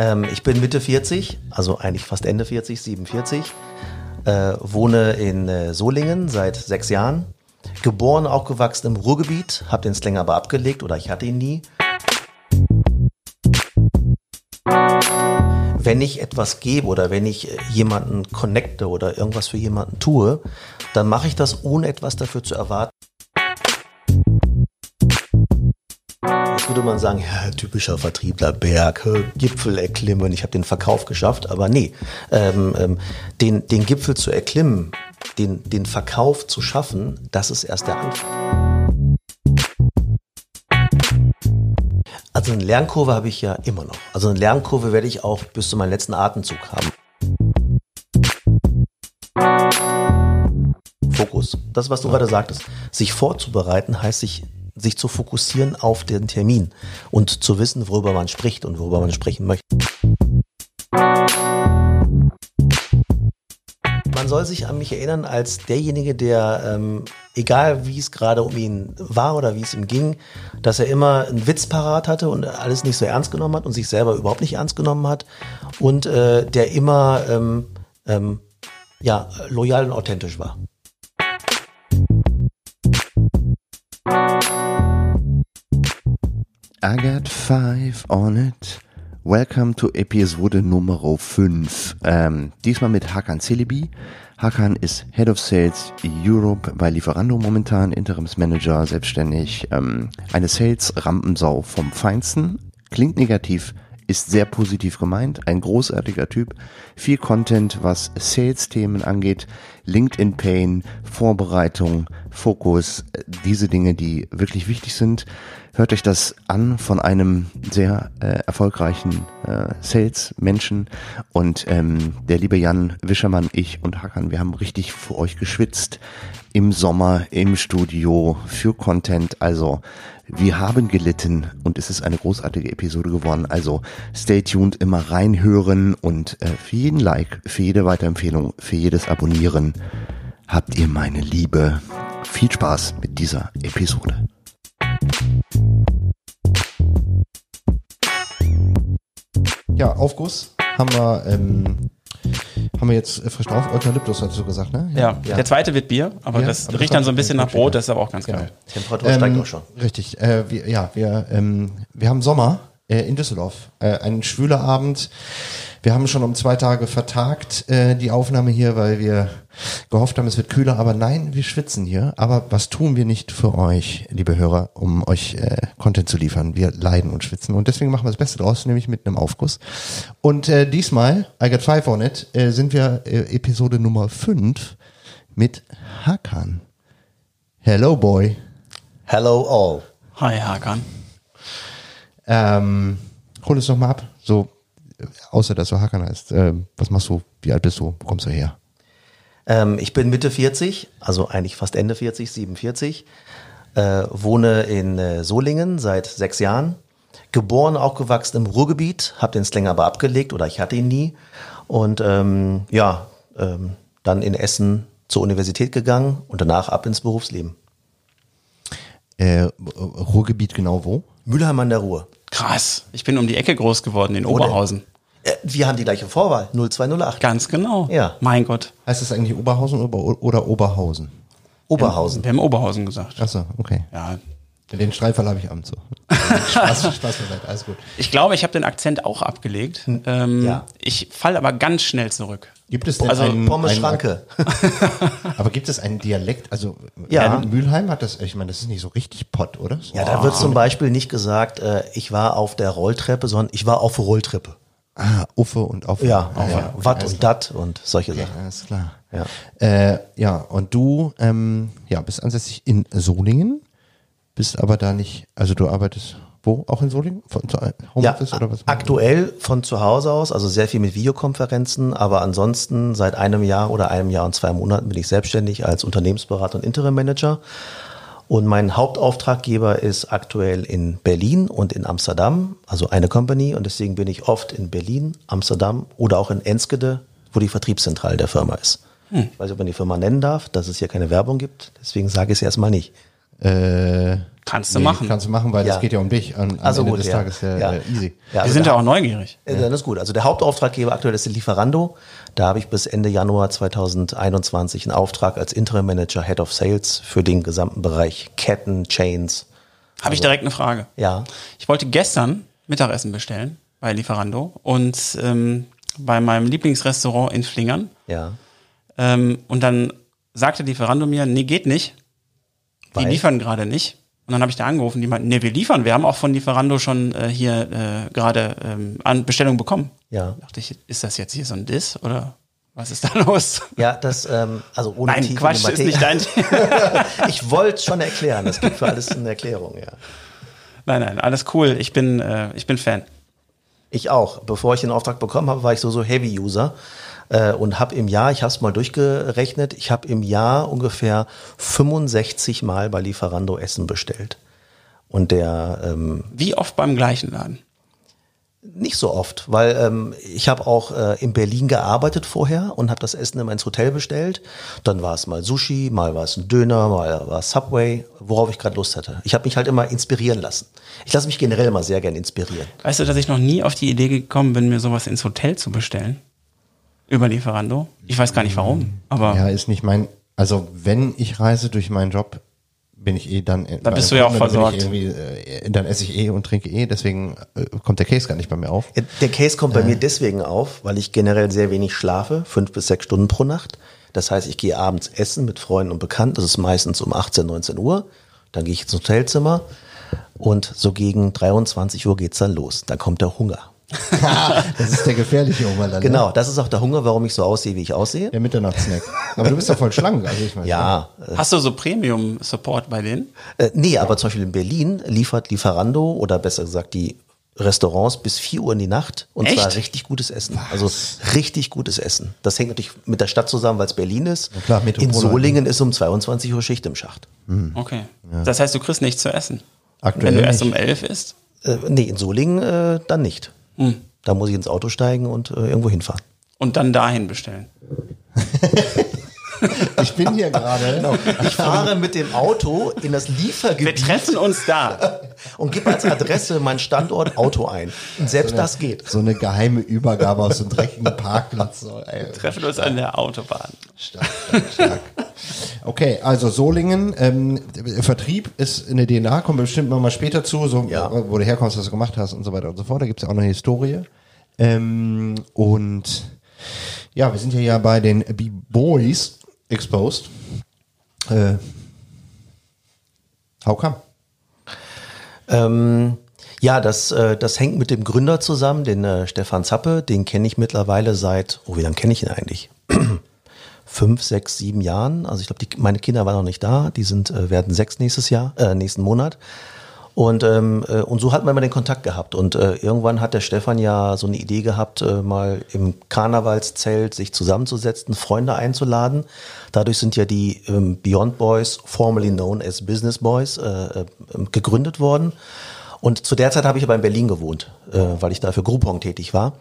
Ähm, ich bin Mitte 40, also eigentlich fast Ende 40, 47. Äh, wohne in äh, Solingen seit sechs Jahren. Geboren, aufgewachsen im Ruhrgebiet, habe den Slang aber abgelegt oder ich hatte ihn nie. Wenn ich etwas gebe oder wenn ich äh, jemanden connecte oder irgendwas für jemanden tue, dann mache ich das ohne etwas dafür zu erwarten. Würde man sagen, ja, typischer Vertriebler, Berg, Gipfel erklimmen, ich habe den Verkauf geschafft, aber nee, ähm, ähm, den, den Gipfel zu erklimmen, den, den Verkauf zu schaffen, das ist erst der Anfang. Also eine Lernkurve habe ich ja immer noch. Also eine Lernkurve werde ich auch bis zu meinem letzten Atemzug haben. Fokus. Das, was du gerade sagtest. Sich vorzubereiten heißt sich sich zu fokussieren auf den Termin und zu wissen, worüber man spricht und worüber man sprechen möchte. Man soll sich an mich erinnern als derjenige, der, ähm, egal wie es gerade um ihn war oder wie es ihm ging, dass er immer einen Witz parat hatte und alles nicht so ernst genommen hat und sich selber überhaupt nicht ernst genommen hat und äh, der immer ähm, ähm, ja, loyal und authentisch war. I got five on it. Welcome to Episode Nummer 5. Ähm, diesmal mit Hakan Celebi. Hakan ist Head of Sales Europe bei Lieferando momentan, Interimsmanager, selbstständig. Ähm, eine Sales-Rampensau vom Feinsten. Klingt negativ, ist sehr positiv gemeint, ein großartiger Typ, viel Content, was Sales-Themen angeht, LinkedIn Pain, Vorbereitung, Fokus, diese Dinge, die wirklich wichtig sind. Hört euch das an von einem sehr äh, erfolgreichen äh, Sales-Menschen und ähm, der liebe Jan Wischermann, ich und Hakan, wir haben richtig für euch geschwitzt im Sommer im Studio für Content. Also wir haben gelitten und es ist eine großartige Episode geworden. Also stay tuned, immer reinhören und äh, für jeden Like, für jede Weiterempfehlung, für jedes Abonnieren habt ihr meine Liebe. Viel Spaß mit dieser Episode. Ja, Aufguss haben wir, ähm, haben wir jetzt frisch drauf. Eukalyptus hast du gesagt, ne? Ja, ja. der zweite wird Bier, aber Ja, das aber riecht das dann so ein bisschen nach Brot, das ist aber auch ganz Genau. geil. Temperatur steigt auch schon. Richtig. Äh, wir, ja, wir, ähm, wir haben Sommer äh, in Düsseldorf. Äh, ein schwüler Abend. Wir haben schon um zwei Tage vertagt äh, die Aufnahme hier, weil wir gehofft haben, es wird kühler. Aber nein, wir schwitzen hier. Aber was tun wir nicht für euch, liebe Hörer, um euch äh, Content zu liefern? Wir leiden und schwitzen. Und deswegen machen wir das Beste draus, nämlich mit einem Aufguss. Und äh, diesmal, I got five on it, äh, sind wir äh, Episode Nummer fünf mit Hakan. Hello, boy. Hello all. Hi, Hakan. Ähm, hol es doch mal ab. So, außer dass du Hakan heißt. Ähm, was machst du? Wie alt bist du? Wo kommst du her? Ähm, ich bin Mitte 40, also eigentlich fast Ende 40, 47. Äh, wohne in äh, Solingen seit sechs Jahren. Geboren, aufgewachsen im Ruhrgebiet, habe den Slang aber abgelegt oder ich hatte ihn nie. Und ähm, ja, ähm, dann in Essen zur Universität gegangen und danach ab ins Berufsleben. Äh, Ruhrgebiet genau wo? Mülheim an der Ruhr. Krass. Ich bin um die Ecke groß geworden in? Oberhausen. Äh, wir haben die gleiche Vorwahl, 0208. Ganz genau. Ja. Mein Gott. Heißt das eigentlich Oberhausen oder, oder Oberhausen? Oberhausen. Wir haben Oberhausen gesagt. Achso, okay. Ja. Den Streifall habe ich abends so. Spaß, Spaß beiseite, alles gut. Ich glaube, ich habe den Akzent auch abgelegt. Ähm, Ja. Ich falle aber ganz schnell zurück. Gibt es denn Also, einen, Pommes einen, Schranke. Aber gibt es einen Dialekt? Also Ja. Mülheim hat das, ich meine, das ist nicht so richtig Pott, oder? So. Ja, da wird zum Beispiel nicht gesagt, äh, ich war auf der Rolltreppe, sondern ich war auf Rolltreppe. Ah, Uffe und Auffe. Ja, Ah, ja. Watt und Dat und solche Sachen. alles klar. Ja. Äh, ja, und du ähm, ja, bist ansässig in Solingen, bist aber da nicht, also du arbeitest wo? Auch in Solingen? Von, zu, Ja, Homeoffice oder was? aktuell von zu Hause aus, also sehr viel mit Videokonferenzen, aber ansonsten seit einem Jahr oder einem Jahr und zwei Monaten bin ich selbstständig als Unternehmensberater und Interim Manager. Und mein Hauptauftraggeber ist aktuell in Berlin und in Amsterdam, also eine Company. Und deswegen bin ich oft in Berlin, Amsterdam oder auch in Enskede, wo die Vertriebszentrale der Firma ist. Ich weiß nicht, ob man die Firma nennen darf, dass es hier keine Werbung gibt. Deswegen sage ich es erstmal nicht. Äh, Kannst du Nee, machen. Kannst du machen, weil Ja. das geht ja um dich. An, am Also Ende gut, des ja. Tages ja, Ja. Äh, easy. Ja, Wir also sind der ja auch neugierig. Äh, Dann ist gut. Also der Hauptauftraggeber aktuell ist die Lieferando. Da habe ich bis Ende Januar 2021 einen Auftrag als Interim Manager Head of Sales für den gesamten Bereich Ketten, Chains. Habe ich direkt eine Frage. Ja. Ich wollte gestern Mittagessen bestellen bei Lieferando und ähm, bei meinem Lieblingsrestaurant in Flingern. Ja. Ähm, und dann sagte Lieferando mir, nee, geht nicht. Die Weil? liefern gerade nicht. Und dann habe ich da angerufen, die meinten, nee, wir liefern. Wir haben auch von Lieferando schon äh, hier äh, gerade ähm, Bestellung bekommen. Ja. Da dachte ich, ist das jetzt hier so ein Diss oder was ist da los? Ja, das, ähm, also ohne Nein, Quatsch, ist nicht dein Ich wollte es schon erklären. Es gibt für alles eine Erklärung, ja. Nein, nein, alles cool. Ich bin, äh, ich bin Fan. Ich auch. Bevor ich den Auftrag bekommen habe, war ich so so Heavy-User äh, und habe im Jahr, ich habe es mal durchgerechnet, ich habe im Jahr ungefähr 65 Mal bei Lieferando Essen bestellt. Und der ähm, Wie oft beim gleichen Laden? nicht so oft, weil ähm, ich habe auch äh, in Berlin gearbeitet vorher und habe das Essen immer ins Hotel bestellt. Dann war es mal Sushi, mal war es ein Döner, mal war es Subway, worauf ich gerade Lust hatte. Ich habe mich halt immer inspirieren lassen. Ich lasse mich generell immer sehr gern inspirieren. Weißt du, dass ich noch nie auf die Idee gekommen bin, mir sowas ins Hotel zu bestellen? Über Lieferando? Ich weiß gar nicht warum, aber Ja, ist nicht mein. Also wenn ich reise durch meinen Job, bin ich eh dann. Dann bist du ja auch versorgt. äh, Dann esse ich eh und trinke eh, deswegen äh, kommt der Case gar nicht bei mir auf. Der Case kommt bei mir deswegen auf, weil ich generell sehr wenig schlafe, fünf bis sechs Stunden pro Nacht. Das heißt, ich gehe abends essen mit Freunden und Bekannten. Das ist meistens um 18, 19 Uhr. Dann gehe ich ins Hotelzimmer und so gegen 23 Uhr geht's dann los. Dann kommt der Hunger. Das ist der gefährliche Oberland. Genau, das ist auch der Hunger, warum ich so aussehe, wie ich aussehe. Der Mitternachtssnack. Aber du bist doch voll schlank. Also ich meine, Ja, hast du so Premium-Support bei denen? äh, nee, aber zum Beispiel in Berlin liefert Lieferando oder besser gesagt die Restaurants bis 4 Uhr in die Nacht und Echt? zwar richtig gutes Essen. Also richtig gutes Essen. Das hängt natürlich mit der Stadt zusammen, weil es Berlin ist. Ja klar, in Metropole. Solingen ist um 22 Uhr Schicht im Schacht. Okay. Das heißt, du kriegst nichts zu essen. Aktuell Wenn du erst nicht. um elf isst? Äh, nee, in Solingen äh, dann nicht. Hm. Da muss ich ins Auto steigen und äh, irgendwo hinfahren. Und dann dahin bestellen. Ich bin hier gerade. Ich fahre mit dem Auto in das Wir Liefergebiet treffen uns da. und gebe als Adresse meinen Standort Auto ein. Und selbst das geht. So eine geheime Übergabe aus einem dreckigen Parkplatz. So, ey. Treffen uns an der Autobahn. Stark, stark, stark. Okay, also Solingen, ähm, Vertrieb ist in der DNA, kommen wir bestimmt noch mal später zu, so, Ja. wo du herkommst, was du gemacht hast und so weiter und so fort. Da gibt's ja auch noch eine Historie. Ähm, und ja, wir sind ja, ja bei den B-Boys exposed. Äh, how come? Ähm, ja, das, äh, das hängt mit dem Gründer zusammen, den äh, Stefan Zappe. Den kenne ich mittlerweile seit, oh, wie lange kenne ich ihn eigentlich? Fünf, sechs, sieben Jahren. Also ich glaube, meine Kinder waren noch nicht da. Die sind, äh, werden sechs nächstes Jahr, äh, nächsten Monat. Und, ähm, äh, und so hat man immer den Kontakt gehabt. Und äh, irgendwann hat der Stefan ja so eine Idee gehabt, äh, mal im Karnevalszelt sich zusammenzusetzen, Freunde einzuladen. Dadurch sind ja die ähm, Beyond Boys, formerly known as Business Boys, äh, äh, gegründet worden. Und zu der Zeit habe ich aber in Berlin gewohnt, äh, weil ich da für Groupon tätig war.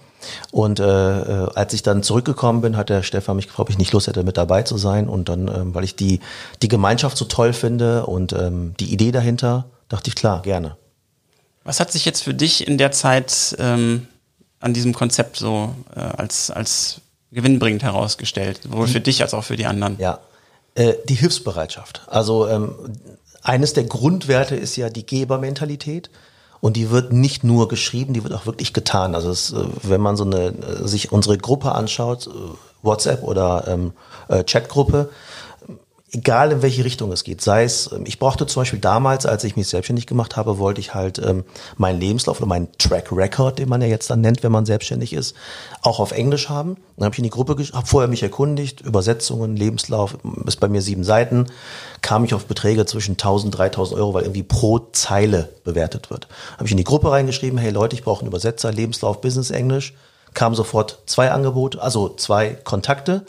Und äh, äh, als ich dann zurückgekommen bin, hat der Stefan mich gefragt, ob ich nicht Lust hätte, mit dabei zu sein. Und dann, ähm, weil ich die, die Gemeinschaft so toll finde und ähm, die Idee dahinter, dachte ich, klar, gerne. Was hat sich jetzt für dich in der Zeit ähm, an diesem Konzept so äh, als, als gewinnbringend herausgestellt? Sowohl für dich als auch für die anderen. Ja, äh, die Hilfsbereitschaft. Also ähm, eines der Grundwerte ist ja die Gebermentalität. Und die wird nicht nur geschrieben, die wird auch wirklich getan. Also es, äh, wenn man so eine äh, sich unsere Gruppe anschaut, äh, WhatsApp oder ähm, äh, Chatgruppe, egal in welche Richtung es geht, sei es, ähm, ich brauchte zum Beispiel damals, als ich mich selbstständig gemacht habe, wollte ich halt ähm, meinen Lebenslauf oder meinen Track Record, den man ja jetzt dann nennt, wenn man selbstständig ist, auch auf Englisch haben. Dann habe ich in die Gruppe, habe vorher mich erkundigt, Übersetzungen, Lebenslauf, ist bei mir sieben Seiten, kam ich auf Beträge zwischen 1000, 3000 Euro, weil irgendwie pro Zeile bewertet wird. Habe ich in die Gruppe reingeschrieben, hey Leute, ich brauche einen Übersetzer, Lebenslauf, Business Englisch, kam sofort zwei Angebote, also zwei Kontakte.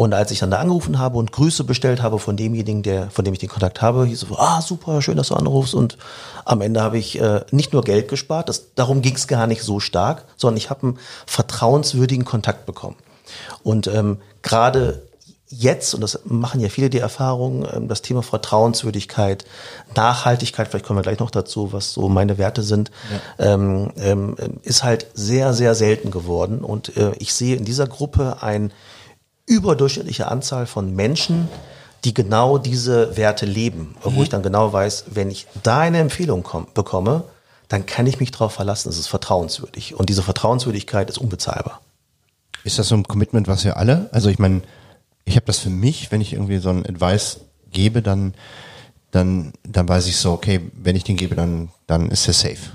Und als ich dann da angerufen habe und Grüße bestellt habe von demjenigen, der, von dem ich den Kontakt habe, hieß es, ah, super, schön, dass du anrufst. Und am Ende habe ich äh, nicht nur Geld gespart, das, darum ging es gar nicht so stark, sondern ich habe einen vertrauenswürdigen Kontakt bekommen. Und ähm, gerade jetzt, und das machen ja viele die Erfahrung, ähm, das Thema Vertrauenswürdigkeit, Nachhaltigkeit, vielleicht kommen wir gleich noch dazu, was so meine Werte sind, ja. ähm, ähm, ist halt sehr, sehr selten geworden. Und äh, ich sehe in dieser Gruppe ein überdurchschnittliche Anzahl von Menschen, die genau diese Werte leben, mhm. wo ich dann genau weiß, wenn ich da eine Empfehlung komm, bekomme, dann kann ich mich darauf verlassen, es ist vertrauenswürdig. Und diese Vertrauenswürdigkeit ist unbezahlbar. Ist das so ein Commitment, was wir alle? Also ich meine, ich habe das für mich, wenn ich irgendwie so ein Advice gebe, dann, dann, dann weiß ich so, okay, wenn ich den gebe, dann, dann ist er safe.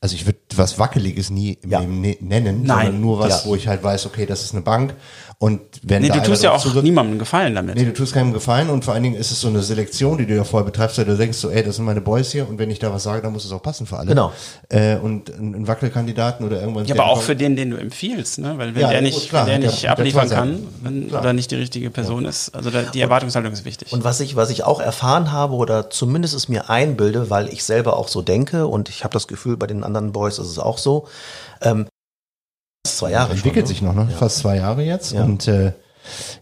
Also ich würde was Wackeliges nie Ja. Ne- nennen, Nein. sondern nur was, Ja. wo ich halt weiß, okay, das ist eine Bank und wenn Nee, da du tust ja auch zugreift- niemandem Gefallen damit. Nee, du tust keinem Gefallen und vor allen Dingen ist es so eine Selektion, die du ja vorher betreibst, weil du denkst so, ey, das sind meine Boys hier und wenn ich da was sage, dann muss es auch passen für alle. Genau. Äh, und ein Wackelkandidaten oder irgendwann. Ja, aber auch für den, den du empfiehlst, ne? Weil wenn Ja, der nicht, klar, wenn der ja, nicht der abliefern kann wenn, oder nicht die richtige Person ist, also da, die Erwartungshaltung ist wichtig. Und was ich, was ich auch erfahren habe oder zumindest es mir einbilde, weil ich selber auch so denke und ich habe das Gefühl, bei den anderen Boys ist es auch so. Ähm, das ist zwei Jahre entwickelt schon, sich noch, ne? Fast zwei Jahre jetzt. Ja. Und äh,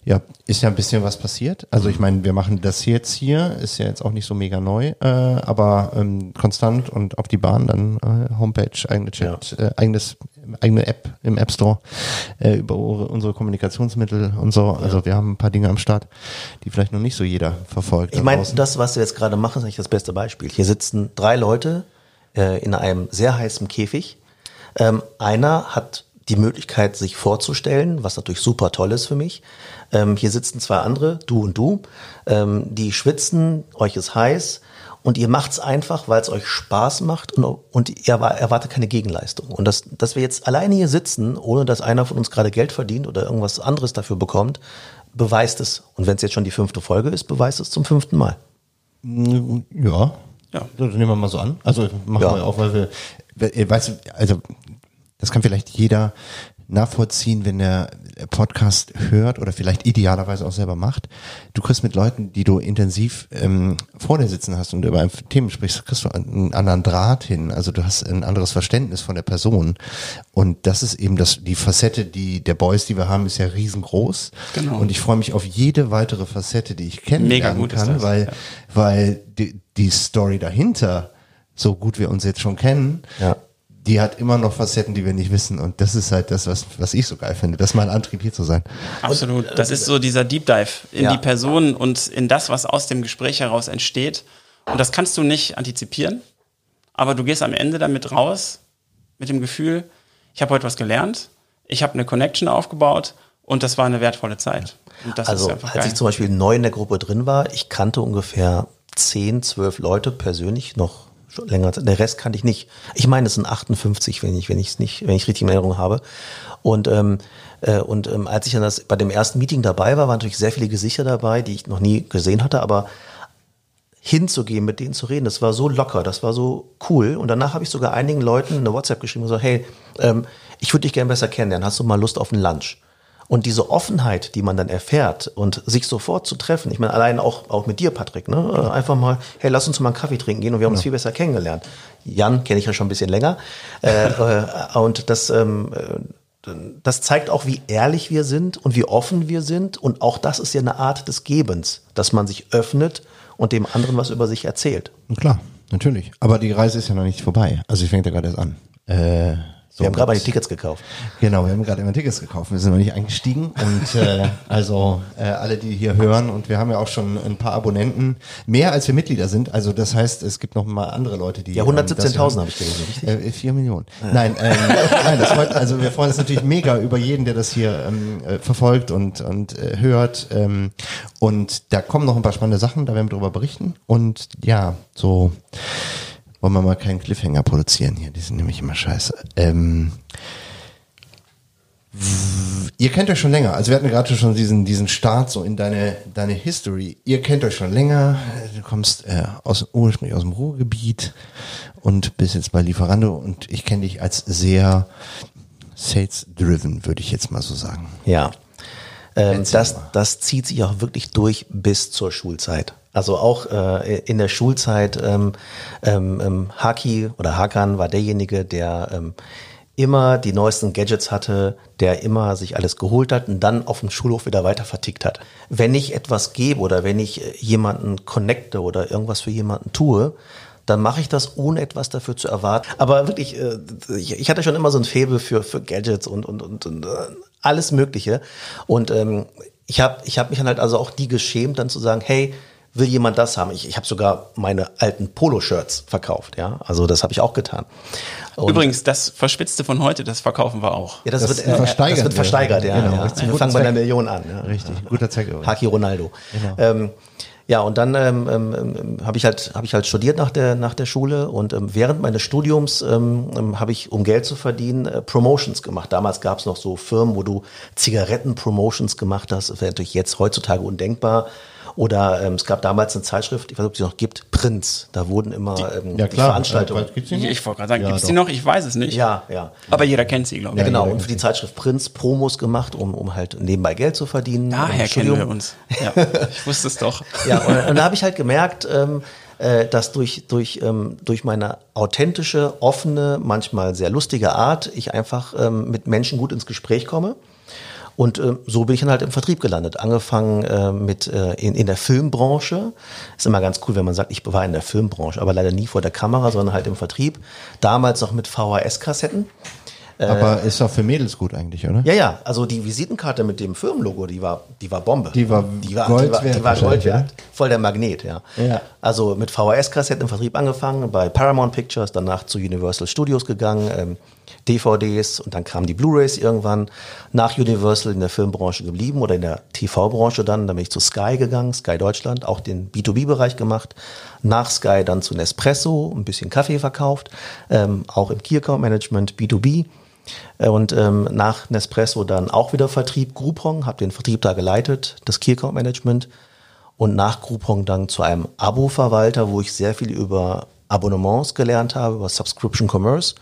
ja, ist ja ein bisschen was passiert. Also ich meine, wir machen das jetzt hier, ist ja jetzt auch nicht so mega neu, äh, aber ähm, konstant und auf die Bahn, dann äh, Homepage, eigene Chat, äh, eigenes, eigene App im App Store, äh, über unsere Kommunikationsmittel und so. Also wir haben ein paar Dinge am Start, die vielleicht noch nicht so jeder verfolgt. Ich meine, das, was wir jetzt gerade machen, ist eigentlich das beste Beispiel. Hier sitzen drei Leute äh, in einem sehr heißen Käfig. Ähm, einer hat die Möglichkeit, sich vorzustellen, was natürlich super toll ist für mich. Ähm, hier sitzen zwei andere, du und du, ähm, die schwitzen, euch ist heiß und ihr macht's einfach, weil es euch Spaß macht und, und ihr erwa- erwartet keine Gegenleistung. Und das, dass wir jetzt alleine hier sitzen, ohne dass einer von uns gerade Geld verdient oder irgendwas anderes dafür bekommt, beweist es. Und wenn es jetzt schon die fünfte Folge ist, beweist es zum fünften Mal. Ja. Ja. Das nehmen wir mal so an. Also machen Ja. wir auch, weil wir, weißt du, also das kann vielleicht jeder nachvollziehen, wenn der Podcast hört oder vielleicht idealerweise auch selber macht. Du kriegst mit Leuten, die du intensiv ähm, vor dir sitzen hast und über ein Themen sprichst, kriegst du einen anderen Draht hin. Also du hast ein anderes Verständnis von der Person. Und das ist eben das, die Facette, die der Boys, die wir haben, ist ja riesengroß. Genau. Und ich freue mich auf jede weitere Facette, die ich Mega kennenlernen kann, das, weil ja. weil die, die Story dahinter, so gut wir uns jetzt schon kennen, Ja. Die hat immer noch Facetten, die wir nicht wissen. Und das ist halt das, was, was ich so geil finde. Das ist mein Antrieb, hier zu sein. Absolut. Das ist so dieser Deep Dive in Ja. die Person und in das, was aus dem Gespräch heraus entsteht. Und das kannst du nicht antizipieren, aber du gehst am Ende damit raus mit dem Gefühl, ich habe heute was gelernt, ich habe eine Connection aufgebaut und das war eine wertvolle Zeit. Und das also als geil. ich zum Beispiel neu in der Gruppe drin war, ich kannte ungefähr 10, 12 Leute persönlich noch schon länger. Der Rest kannte ich nicht. Ich meine, es sind 58, wenn ich wenn ich es nicht, wenn ich richtig in Erinnerung habe. Und ähm, äh, und ähm, als ich dann das bei dem ersten Meeting dabei war, waren natürlich sehr viele Gesichter dabei, die ich noch nie gesehen hatte, aber hinzugehen, mit denen zu reden. Das war so locker, das war so cool. Und danach habe ich sogar einigen Leuten eine WhatsApp geschrieben und so, hey, ähm, ich würde dich gerne besser kennenlernen. Hast du mal Lust auf einen Lunch? Und diese Offenheit, die man dann erfährt und sich sofort zu treffen, ich meine, allein auch, auch mit dir, Patrick, ne? Einfach mal, hey, lass uns mal einen Kaffee trinken gehen und wir haben uns viel besser kennengelernt. Jan kenne ich ja schon ein bisschen länger. Äh, äh, und das, ähm, äh, das zeigt auch, wie ehrlich wir sind und wie offen wir sind. Und auch das ist ja eine Art des Gebens, dass man sich öffnet und dem anderen was über sich erzählt. Klar, natürlich. Aber die Reise ist ja noch nicht vorbei. Also ich fängt ja gerade erst an. Äh, so Wir haben gerade mal die Tickets gekauft. Genau, wir haben gerade immer Tickets gekauft. Wir sind noch nicht eingestiegen. Und äh, also äh, alle, die hier hören, und wir haben ja auch schon ein paar Abonnenten, mehr als wir Mitglieder sind. Also das heißt, es gibt noch mal andere Leute, die Ja, ähm, 117.000 das hören. habe ich gelesen, richtig? Äh, vier Millionen. Nein, ähm, nein, das freut, also wir freuen uns natürlich mega über jeden, der das hier ähm, äh, verfolgt und und äh, hört. Ähm, und da kommen noch ein paar spannende Sachen, da werden wir drüber berichten. Und ja, so wollen wir mal keinen Cliffhanger produzieren hier. Die sind nämlich immer scheiße. Ähm, Ihr kennt euch schon länger. Also wir hatten gerade schon diesen, diesen Start so in deine, deine History. Ihr kennt euch schon länger. Du kommst äh, aus, ursprünglich aus dem Ruhrgebiet und bist jetzt bei Lieferando und ich kenne dich als sehr sales-driven, würde ich jetzt mal so sagen. Ja. Ähm, das, das zieht sich auch wirklich durch bis zur Schulzeit. Also auch äh, in der Schulzeit, ähm, ähm, ähm, Haki oder Hakan war derjenige, der ähm, immer die neuesten Gadgets hatte, der immer sich alles geholt hat und dann auf dem Schulhof wieder weiter vertickt hat. Wenn ich etwas gebe oder wenn ich äh, jemanden connecte oder irgendwas für jemanden tue, dann mache ich das, ohne etwas dafür zu erwarten. Aber wirklich, äh, ich hatte schon immer so ein Faible für, für Gadgets und, und, und, und äh, alles Mögliche. Und ähm, ich habe ich hab mich dann halt also auch nie geschämt, dann zu sagen, hey, will jemand das haben? Ich, ich habe sogar meine alten Poloshirts verkauft, ja. Also das habe ich auch getan. Und Übrigens, das Verspitzte von heute, das verkaufen wir auch. Ja, das, das wird äh, versteigert. Das wird versteigert, ja. Genau, ja. Wir fangen bei einer Million an. Ja. Richtig, guter Zweck. Haki Ronaldo. Genau. Ähm, ja, und dann ähm, ähm, habe ich halt habe ich halt studiert nach der nach der Schule und ähm, während meines Studiums ähm, ähm habe ich um Geld zu verdienen äh, Promotions gemacht. Damals gab es noch so Firmen, wo du Zigaretten Promotions gemacht hast. Das wäre natürlich jetzt heutzutage undenkbar. Oder ähm, es gab damals eine Zeitschrift, ich weiß nicht, ob sie noch gibt, Prinz. Da wurden immer ähm, ja, klar. Veranstaltungen. Äh, gibt's ich wollte gerade sagen, ja, gibt es die noch? Ich weiß es nicht. Ja, ja. Aber jeder kennt sie, glaube ich. Ja, genau. Und für die Zeitschrift Prinz Promos gemacht, um, um halt nebenbei Geld zu verdienen. Daher kennen wir uns. Ja, ich wusste es doch. ja, und, und da habe ich halt gemerkt, ähm, äh, dass durch, durch, ähm, durch meine authentische, offene, manchmal sehr lustige Art ich einfach ähm, mit Menschen gut ins Gespräch komme. Und äh, so bin ich dann halt im Vertrieb gelandet. Angefangen äh, mit äh, in, in der Filmbranche. Ist immer ganz cool, wenn man sagt, ich war in der Filmbranche, aber leider nie vor der Kamera, sondern halt im Vertrieb. Damals noch mit VHS-Kassetten. Aber ist auch für Mädels gut eigentlich, oder? Ja, ja. Also die Visitenkarte mit dem Firmenlogo, die war, die war Bombe. Die war, die war Gold die war, die war Gold wert. Voll der Magnet, ja. ja. Also mit VHS-Kassetten im Vertrieb angefangen, bei Paramount Pictures, danach zu Universal Studios gegangen, ähm, DVDs und dann kamen die Blu-rays irgendwann. Nach Universal in der Filmbranche geblieben oder in der TV-Branche dann. Dann bin ich zu Sky gegangen, Sky Deutschland, auch den B2B-Bereich gemacht. Nach Sky dann zu Nespresso, ein bisschen Kaffee verkauft, ähm, auch im Key Account Management B2B. Äh, und ähm, nach Nespresso dann auch wieder Vertrieb Groupon, habe den Vertrieb da geleitet, das Key Account Management. Und nach Groupon dann zu einem Abo-Verwalter, wo ich sehr viel über Abonnements gelernt habe, über Subscription Commerce.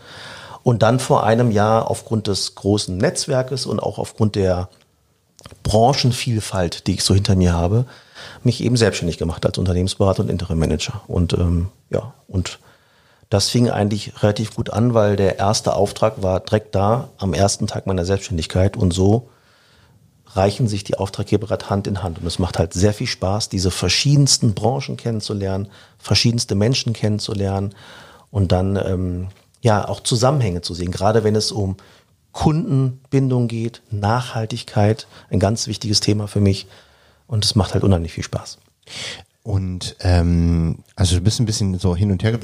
Und dann vor einem Jahr aufgrund des großen Netzwerkes und auch aufgrund der Branchenvielfalt, die ich so hinter mir habe, mich eben selbstständig gemacht als Unternehmensberater und Interim Manager. Und ähm, ja, und das fing eigentlich relativ gut an, weil der erste Auftrag war direkt da am ersten Tag meiner Selbstständigkeit und so reichen sich die Auftraggeber gerade Hand in Hand. Und es macht halt sehr viel Spaß, diese verschiedensten Branchen kennenzulernen, verschiedenste Menschen kennenzulernen und dann ähm, ja auch Zusammenhänge zu sehen, gerade wenn es um Kundenbindung geht, Nachhaltigkeit, ein ganz wichtiges Thema für mich. Und es macht halt unheimlich viel Spaß. Und ähm, also du bist ein bisschen so hin und her.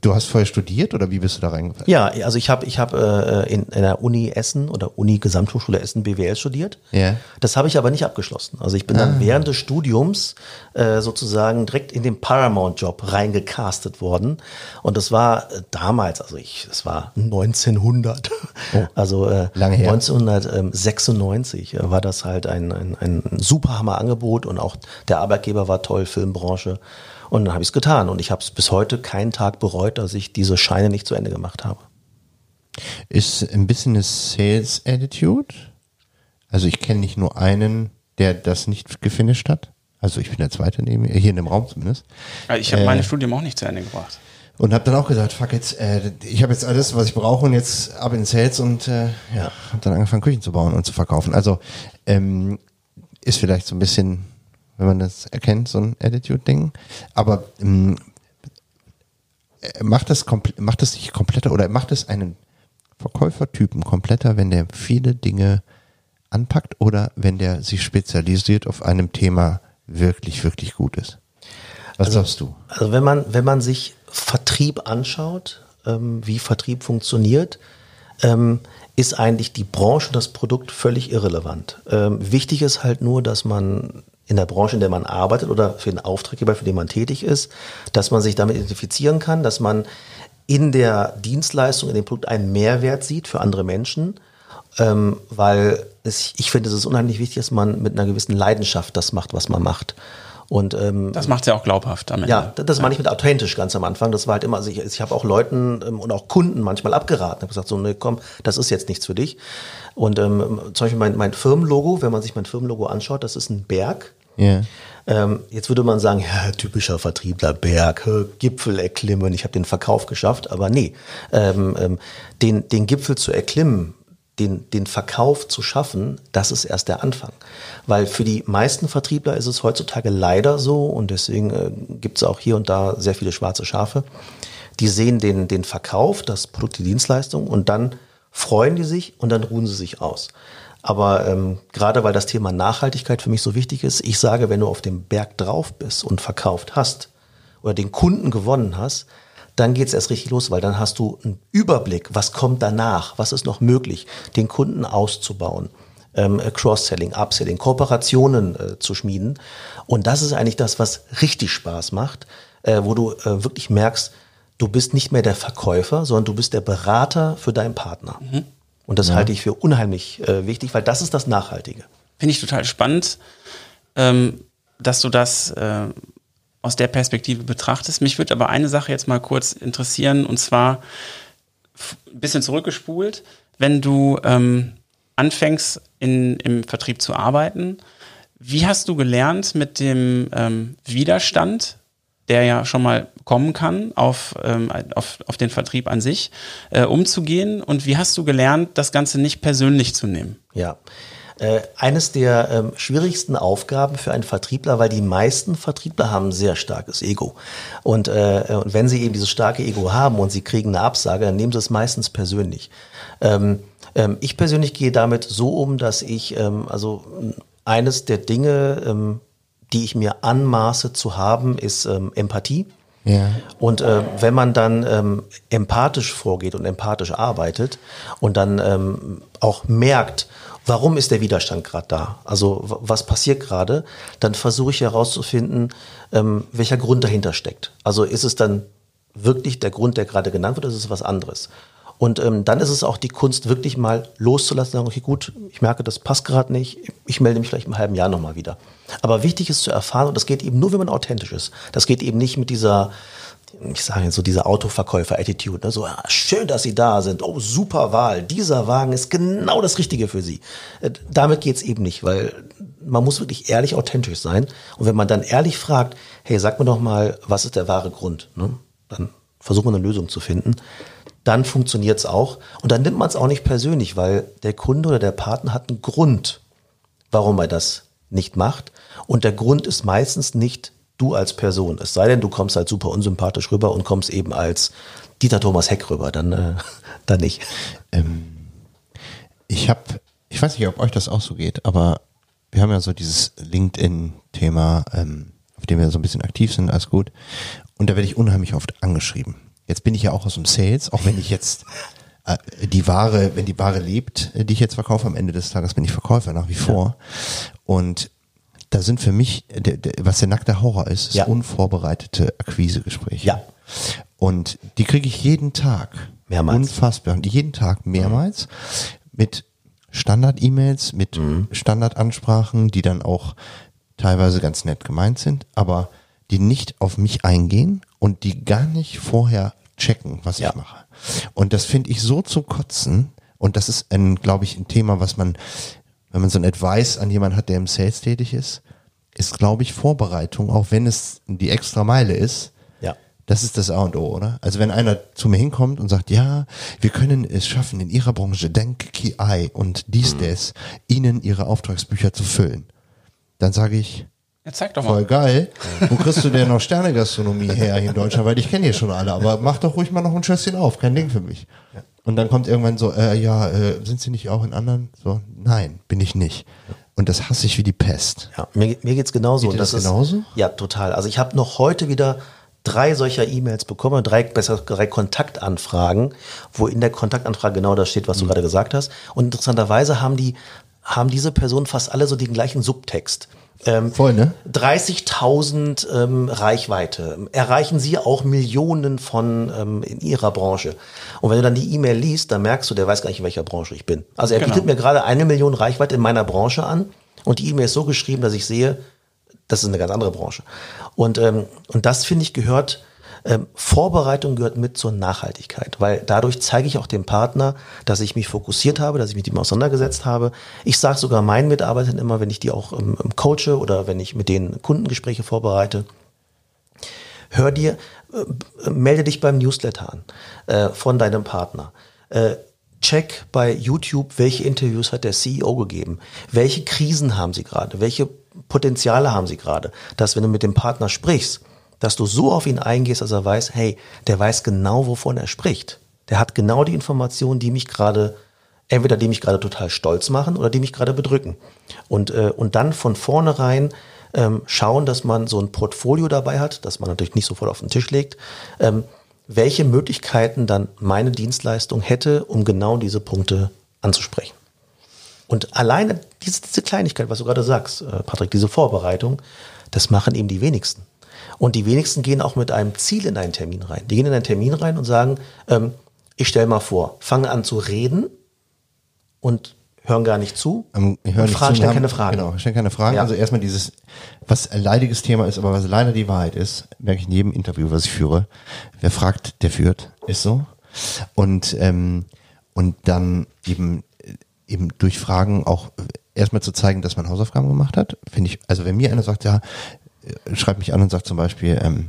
Du hast vorher studiert oder wie bist du da reingefallen? Ja, also ich habe ich hab, äh, in, in der Uni Essen oder Uni Gesamthochschule Essen BWL studiert. Ja. Das habe ich aber nicht abgeschlossen. Also ich bin ah. dann während des Studiums äh, sozusagen direkt in den Paramount-Job reingecastet worden. Und das war äh, damals, also ich, das war 1900. Oh, also äh, lange her. 1996 äh, war das halt ein, ein, ein super Hammer-Angebot und auch der Arbeitgeber war toll, Filmbranche. Und dann habe ich es getan. Und ich habe es bis heute keinen Tag bereut, dass ich diese Scheine nicht zu Ende gemacht habe. Ist ein bisschen eine Sales Attitude. Also ich kenne nicht nur einen, der das nicht gefinisht hat. Also ich bin der Zweite neben mir, hier in dem Raum zumindest. Ich habe äh, mein Studium auch nicht zu Ende gebracht. Und habe dann auch gesagt, fuck jetzt, äh, ich habe jetzt alles, was ich brauche und jetzt ab in Sales und äh, ja, habe dann angefangen Küchen zu bauen und zu verkaufen. Also ähm, ist vielleicht so ein bisschen wenn man das erkennt, so ein Attitude-Ding. Aber ähm, macht das macht das nicht kompletter oder macht es einen Verkäufertypen kompletter, wenn der viele Dinge anpackt oder wenn der sich spezialisiert auf einem Thema wirklich, wirklich gut ist? Was also, sagst du? Also wenn man, wenn man sich Vertrieb anschaut, ähm, wie Vertrieb funktioniert, ähm, ist eigentlich die Branche, das Produkt völlig irrelevant. Ähm, wichtig ist halt nur, dass man in der Branche, in der man arbeitet oder für den Auftraggeber, für den man tätig ist, dass man sich damit identifizieren kann, dass man in der Dienstleistung, in dem Produkt einen Mehrwert sieht für andere Menschen, ähm, weil es, ich finde, es ist unheimlich wichtig, dass man mit einer gewissen Leidenschaft das macht, was man macht. Und, ähm, das macht es ja auch glaubhaft damit. Ja, das ja. meine ich mit authentisch ganz am Anfang. Das war halt immer, also ich, ich habe auch Leuten ähm, und auch Kunden manchmal abgeraten. habe gesagt, so, ne, komm, das ist jetzt nichts für dich. Und ähm, zum Beispiel mein, mein Firmenlogo, wenn man sich mein Firmenlogo anschaut, das ist ein Berg Ja. Ähm, jetzt würde man sagen, ja, typischer Vertriebler, Berg, Gipfel erklimmen, ich habe den Verkauf geschafft, aber nee, ähm, ähm, den, den Gipfel zu erklimmen, den, den Verkauf zu schaffen, das ist erst der Anfang. Weil für die meisten Vertriebler ist es heutzutage leider so, und deswegen äh, gibt es auch hier und da sehr viele schwarze Schafe, die sehen den, den Verkauf, das Produkt, die Dienstleistung, und dann freuen die sich und dann ruhen sie sich aus. Aber ähm, gerade weil das Thema Nachhaltigkeit für mich so wichtig ist, ich sage, wenn du auf dem Berg drauf bist und verkauft hast oder den Kunden gewonnen hast, dann geht's erst richtig los, weil dann hast du einen Überblick, was kommt danach, was ist noch möglich, den Kunden auszubauen, ähm, Cross-Selling, Upselling, Kooperationen äh, zu schmieden. Und das ist eigentlich das, was richtig Spaß macht, äh, wo du äh, wirklich merkst, du bist nicht mehr der Verkäufer, sondern du bist der Berater für deinen Partner. Und das halte ich für unheimlich äh, wichtig, weil das ist das Nachhaltige. Finde ich total spannend, ähm, dass du das äh, aus der Perspektive betrachtest. Mich würde aber eine Sache jetzt mal kurz interessieren, und zwar ein bisschen zurückgespult, wenn du ähm, anfängst in, im Vertrieb zu arbeiten, wie hast du gelernt mit dem ähm, Widerstand, der ja schon mal kommen kann, auf, ähm, auf, auf den Vertrieb an sich, äh, umzugehen? Und wie hast du gelernt, das Ganze nicht persönlich zu nehmen? Ja. Äh, eines der ähm, schwierigsten Aufgaben für einen Vertriebler, weil die meisten Vertriebler haben ein sehr starkes Ego. Und, äh, und wenn sie eben dieses starke Ego haben und sie kriegen eine Absage, dann nehmen sie es meistens persönlich. Ähm, ähm, ich persönlich gehe damit so um, dass ich, ähm, also eines der Dinge, ähm, die ich mir anmaße zu haben, ist ähm, Empathie. Ja. Und äh, wenn man dann ähm, empathisch vorgeht und empathisch arbeitet und dann ähm, auch merkt, warum ist der Widerstand gerade da? Also was passiert gerade? Dann versuche ich herauszufinden, ähm, welcher Grund dahinter steckt. Also ist es dann wirklich der Grund, der gerade genannt wird, oder ist es was anderes? Und ähm, dann ist es auch die Kunst, wirklich mal loszulassen, sagen, okay, gut, ich merke, das passt gerade nicht, ich melde mich vielleicht im halben Jahr nochmal wieder. Aber wichtig ist zu erfahren, und das geht eben nur, wenn man authentisch ist. Das geht eben nicht mit dieser, ich sage jetzt so diese Autoverkäufer-Attitude, ne? so ah, schön, dass Sie da sind, oh super Wahl, dieser Wagen ist genau das Richtige für Sie. Äh, damit geht's eben nicht, weil man muss wirklich ehrlich authentisch sein. Und wenn man dann ehrlich fragt, hey, sag mir doch mal, was ist der wahre Grund? Ne? Dann versucht man eine Lösung zu finden. Dann funktioniert's auch. Und dann nimmt man es auch nicht persönlich, weil der Kunde oder der Partner hat einen Grund, warum er das nicht macht. Und der Grund ist meistens nicht du als Person. Es sei denn, du kommst halt super unsympathisch rüber und kommst eben als Dieter Thomas Heck rüber, dann, äh, dann nicht. Ich habe, ich weiß nicht, ob euch das auch so geht, aber wir haben ja so dieses LinkedIn-Thema, ähm, auf dem wir so ein bisschen aktiv sind, alles gut. Und da werde ich unheimlich oft angeschrieben. Jetzt bin ich ja auch aus dem Sales, auch wenn ich jetzt äh, die Ware, wenn die Ware lebt, äh, die ich jetzt verkaufe, am Ende des Tages bin ich Verkäufer nach wie vor. Und da sind für mich, der, der, was der nackte Horror ist, ist Ja. unvorbereitete Akquisegespräche. Ja. Und die kriege ich jeden Tag. Mehrmals. Unfassbar. Und jeden Tag mehrmals mit Standard-E-Mails, mit Standardansprachen, die dann auch teilweise ganz nett gemeint sind, aber die nicht auf mich eingehen und die gar nicht vorher checken, was Ja. ich mache. Und das finde ich so zu kotzen. Und das ist ein, glaube ich, ein Thema, was man, wenn man so ein Advice an jemanden hat, der im Sales tätig ist, ist, glaube ich, Vorbereitung, auch wenn es die extra Meile ist, Ja. das ist das A und O, oder? Also wenn einer zu mir hinkommt und sagt, ja, wir können es schaffen, in Ihrer Branche Denk KI und dies, das, Ihnen Ihre Auftragsbücher zu füllen, dann sage ich, Ja, zeig doch voll mal. geil, wo kriegst du denn noch Sternegastronomie her hier in Deutschland? Weil ich kenne hier schon alle, aber mach doch ruhig mal noch ein Schösschen auf, kein Ding für mich. Und dann kommt irgendwann so, äh, ja, äh, sind Sie nicht auch in anderen? So, nein, bin ich nicht. Und das hasse ich wie die Pest. Ja, mir, mir geht's genauso. Geht das ist- genauso? Ja, total. Also ich habe noch heute wieder drei solcher E-Mails bekommen, drei, besser drei Kontaktanfragen, wo in der Kontaktanfrage genau das steht, was Mhm. du gerade gesagt hast. Und interessanterweise haben die, haben diese Personen fast alle so den gleichen Subtext. Ähm, Voll, ne? 30.000 ähm, Reichweite. Erreichen Sie auch Millionen von ähm, in Ihrer Branche. Und wenn du dann die E-Mail liest, dann merkst du, der weiß gar nicht, in welcher Branche ich bin. Also er Genau. bietet mir gerade eine Million Reichweite in meiner Branche an und die E-Mail ist so geschrieben, dass ich sehe, das ist eine ganz andere Branche. Und, ähm, und das, finde ich, gehört ähm, Vorbereitung gehört mit zur Nachhaltigkeit, weil dadurch zeige ich auch dem Partner, dass ich mich fokussiert habe, dass ich mich mit ihm auseinandergesetzt habe. Ich sage sogar meinen Mitarbeitern immer, wenn ich die auch ähm, coache oder wenn ich mit denen Kundengespräche vorbereite, hör dir, äh, melde dich beim Newsletter an äh, von deinem Partner. Äh, check bei YouTube, welche Interviews hat der CEO gegeben, welche Krisen haben sie gerade, welche Potenziale haben sie gerade, dass wenn du mit dem Partner sprichst, dass du so auf ihn eingehst, dass er weiß, hey, der weiß genau, wovon er spricht. Der hat genau die Informationen, die mich gerade, entweder die mich gerade total stolz machen oder die mich gerade bedrücken. Und, äh, und dann von vornherein ähm, schauen, dass man so ein Portfolio dabei hat, dass man natürlich nicht sofort auf den Tisch legt, ähm, welche Möglichkeiten dann meine Dienstleistung hätte, um genau diese Punkte anzusprechen. Und alleine diese, diese Kleinigkeit, was du gerade sagst, äh, Patrick, diese Vorbereitung, das machen eben die wenigsten. Und die wenigsten gehen auch mit einem Ziel in einen Termin rein. Die gehen in einen Termin rein und sagen, ähm, ich stelle mal vor, fangen an zu reden und hören gar nicht zu Ähm, hören und nicht fragen, zu, stellen keine Fragen. Genau, stellen keine Fragen. Ja. Also erstmal dieses, was ein leidiges Thema ist, aber was leider die Wahrheit ist, merke ich in jedem Interview, was ich führe. Wer fragt, der führt, ist so. Und, ähm, und dann eben, äh, eben durch Fragen auch äh, erstmal zu zeigen, dass man Hausaufgaben gemacht hat, finde ich, also wenn mir einer sagt, ja, schreibt mich an und sagt zum Beispiel, ähm,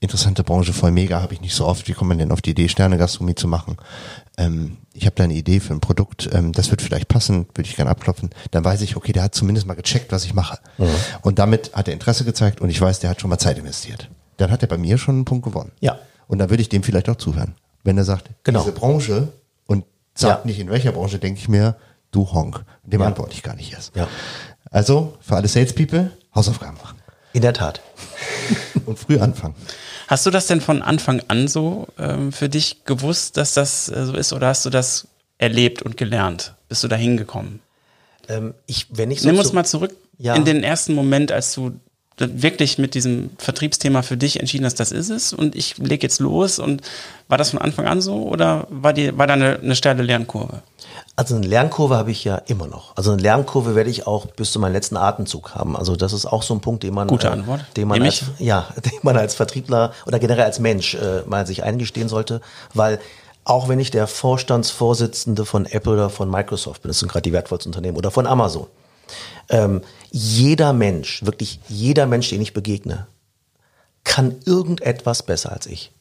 interessante Branche, voll mega, habe ich nicht so oft. Wie kommt man denn auf die Idee, Sterne-Gastronomie zu machen? Ähm, ich habe da eine Idee für ein Produkt, ähm, das wird vielleicht passen, würde ich gerne abklopfen. Dann weiß ich, okay, der hat zumindest mal gecheckt, was ich mache. Und damit hat er Interesse gezeigt und ich weiß, der hat schon mal Zeit investiert. Dann hat er bei mir schon einen Punkt gewonnen. Ja. Und dann würde ich dem vielleicht auch zuhören. Wenn er sagt, Genau. diese Branche und sagt Ja. nicht in welcher Branche, denke ich mir, du Honk. Dem Ja. antworte ich gar nicht erst. Ja. Also, für alle Salespeople, Hausaufgaben machen. In der Tat. Und früh anfangen. Hast du das denn von Anfang an so ähm, für dich gewusst, dass das äh, so ist, oder hast du das erlebt und gelernt? Bist du da hingekommen? Ähm, ich, wenn ich so Nimm uns mal zurück Ja. in den ersten Moment, als du wirklich mit diesem Vertriebsthema für dich entschieden hast, das ist es und ich lege jetzt los und war das von Anfang an so oder war, die, war da eine, eine steile Lernkurve? Also eine Lernkurve habe ich ja immer noch. Also eine Lernkurve werde ich auch bis zu meinem letzten Atemzug haben. Also das ist auch so ein Punkt, den man, Gute äh, Antwort. den man als, ja, den man als Vertriebler oder generell als Mensch äh, mal sich eingestehen sollte, weil auch wenn ich der Vorstandsvorsitzende von Apple oder von Microsoft bin, das sind gerade die wertvollsten Unternehmen, oder von Amazon, ähm, jeder Mensch, wirklich jeder Mensch, den ich begegne, kann irgendetwas besser als ich.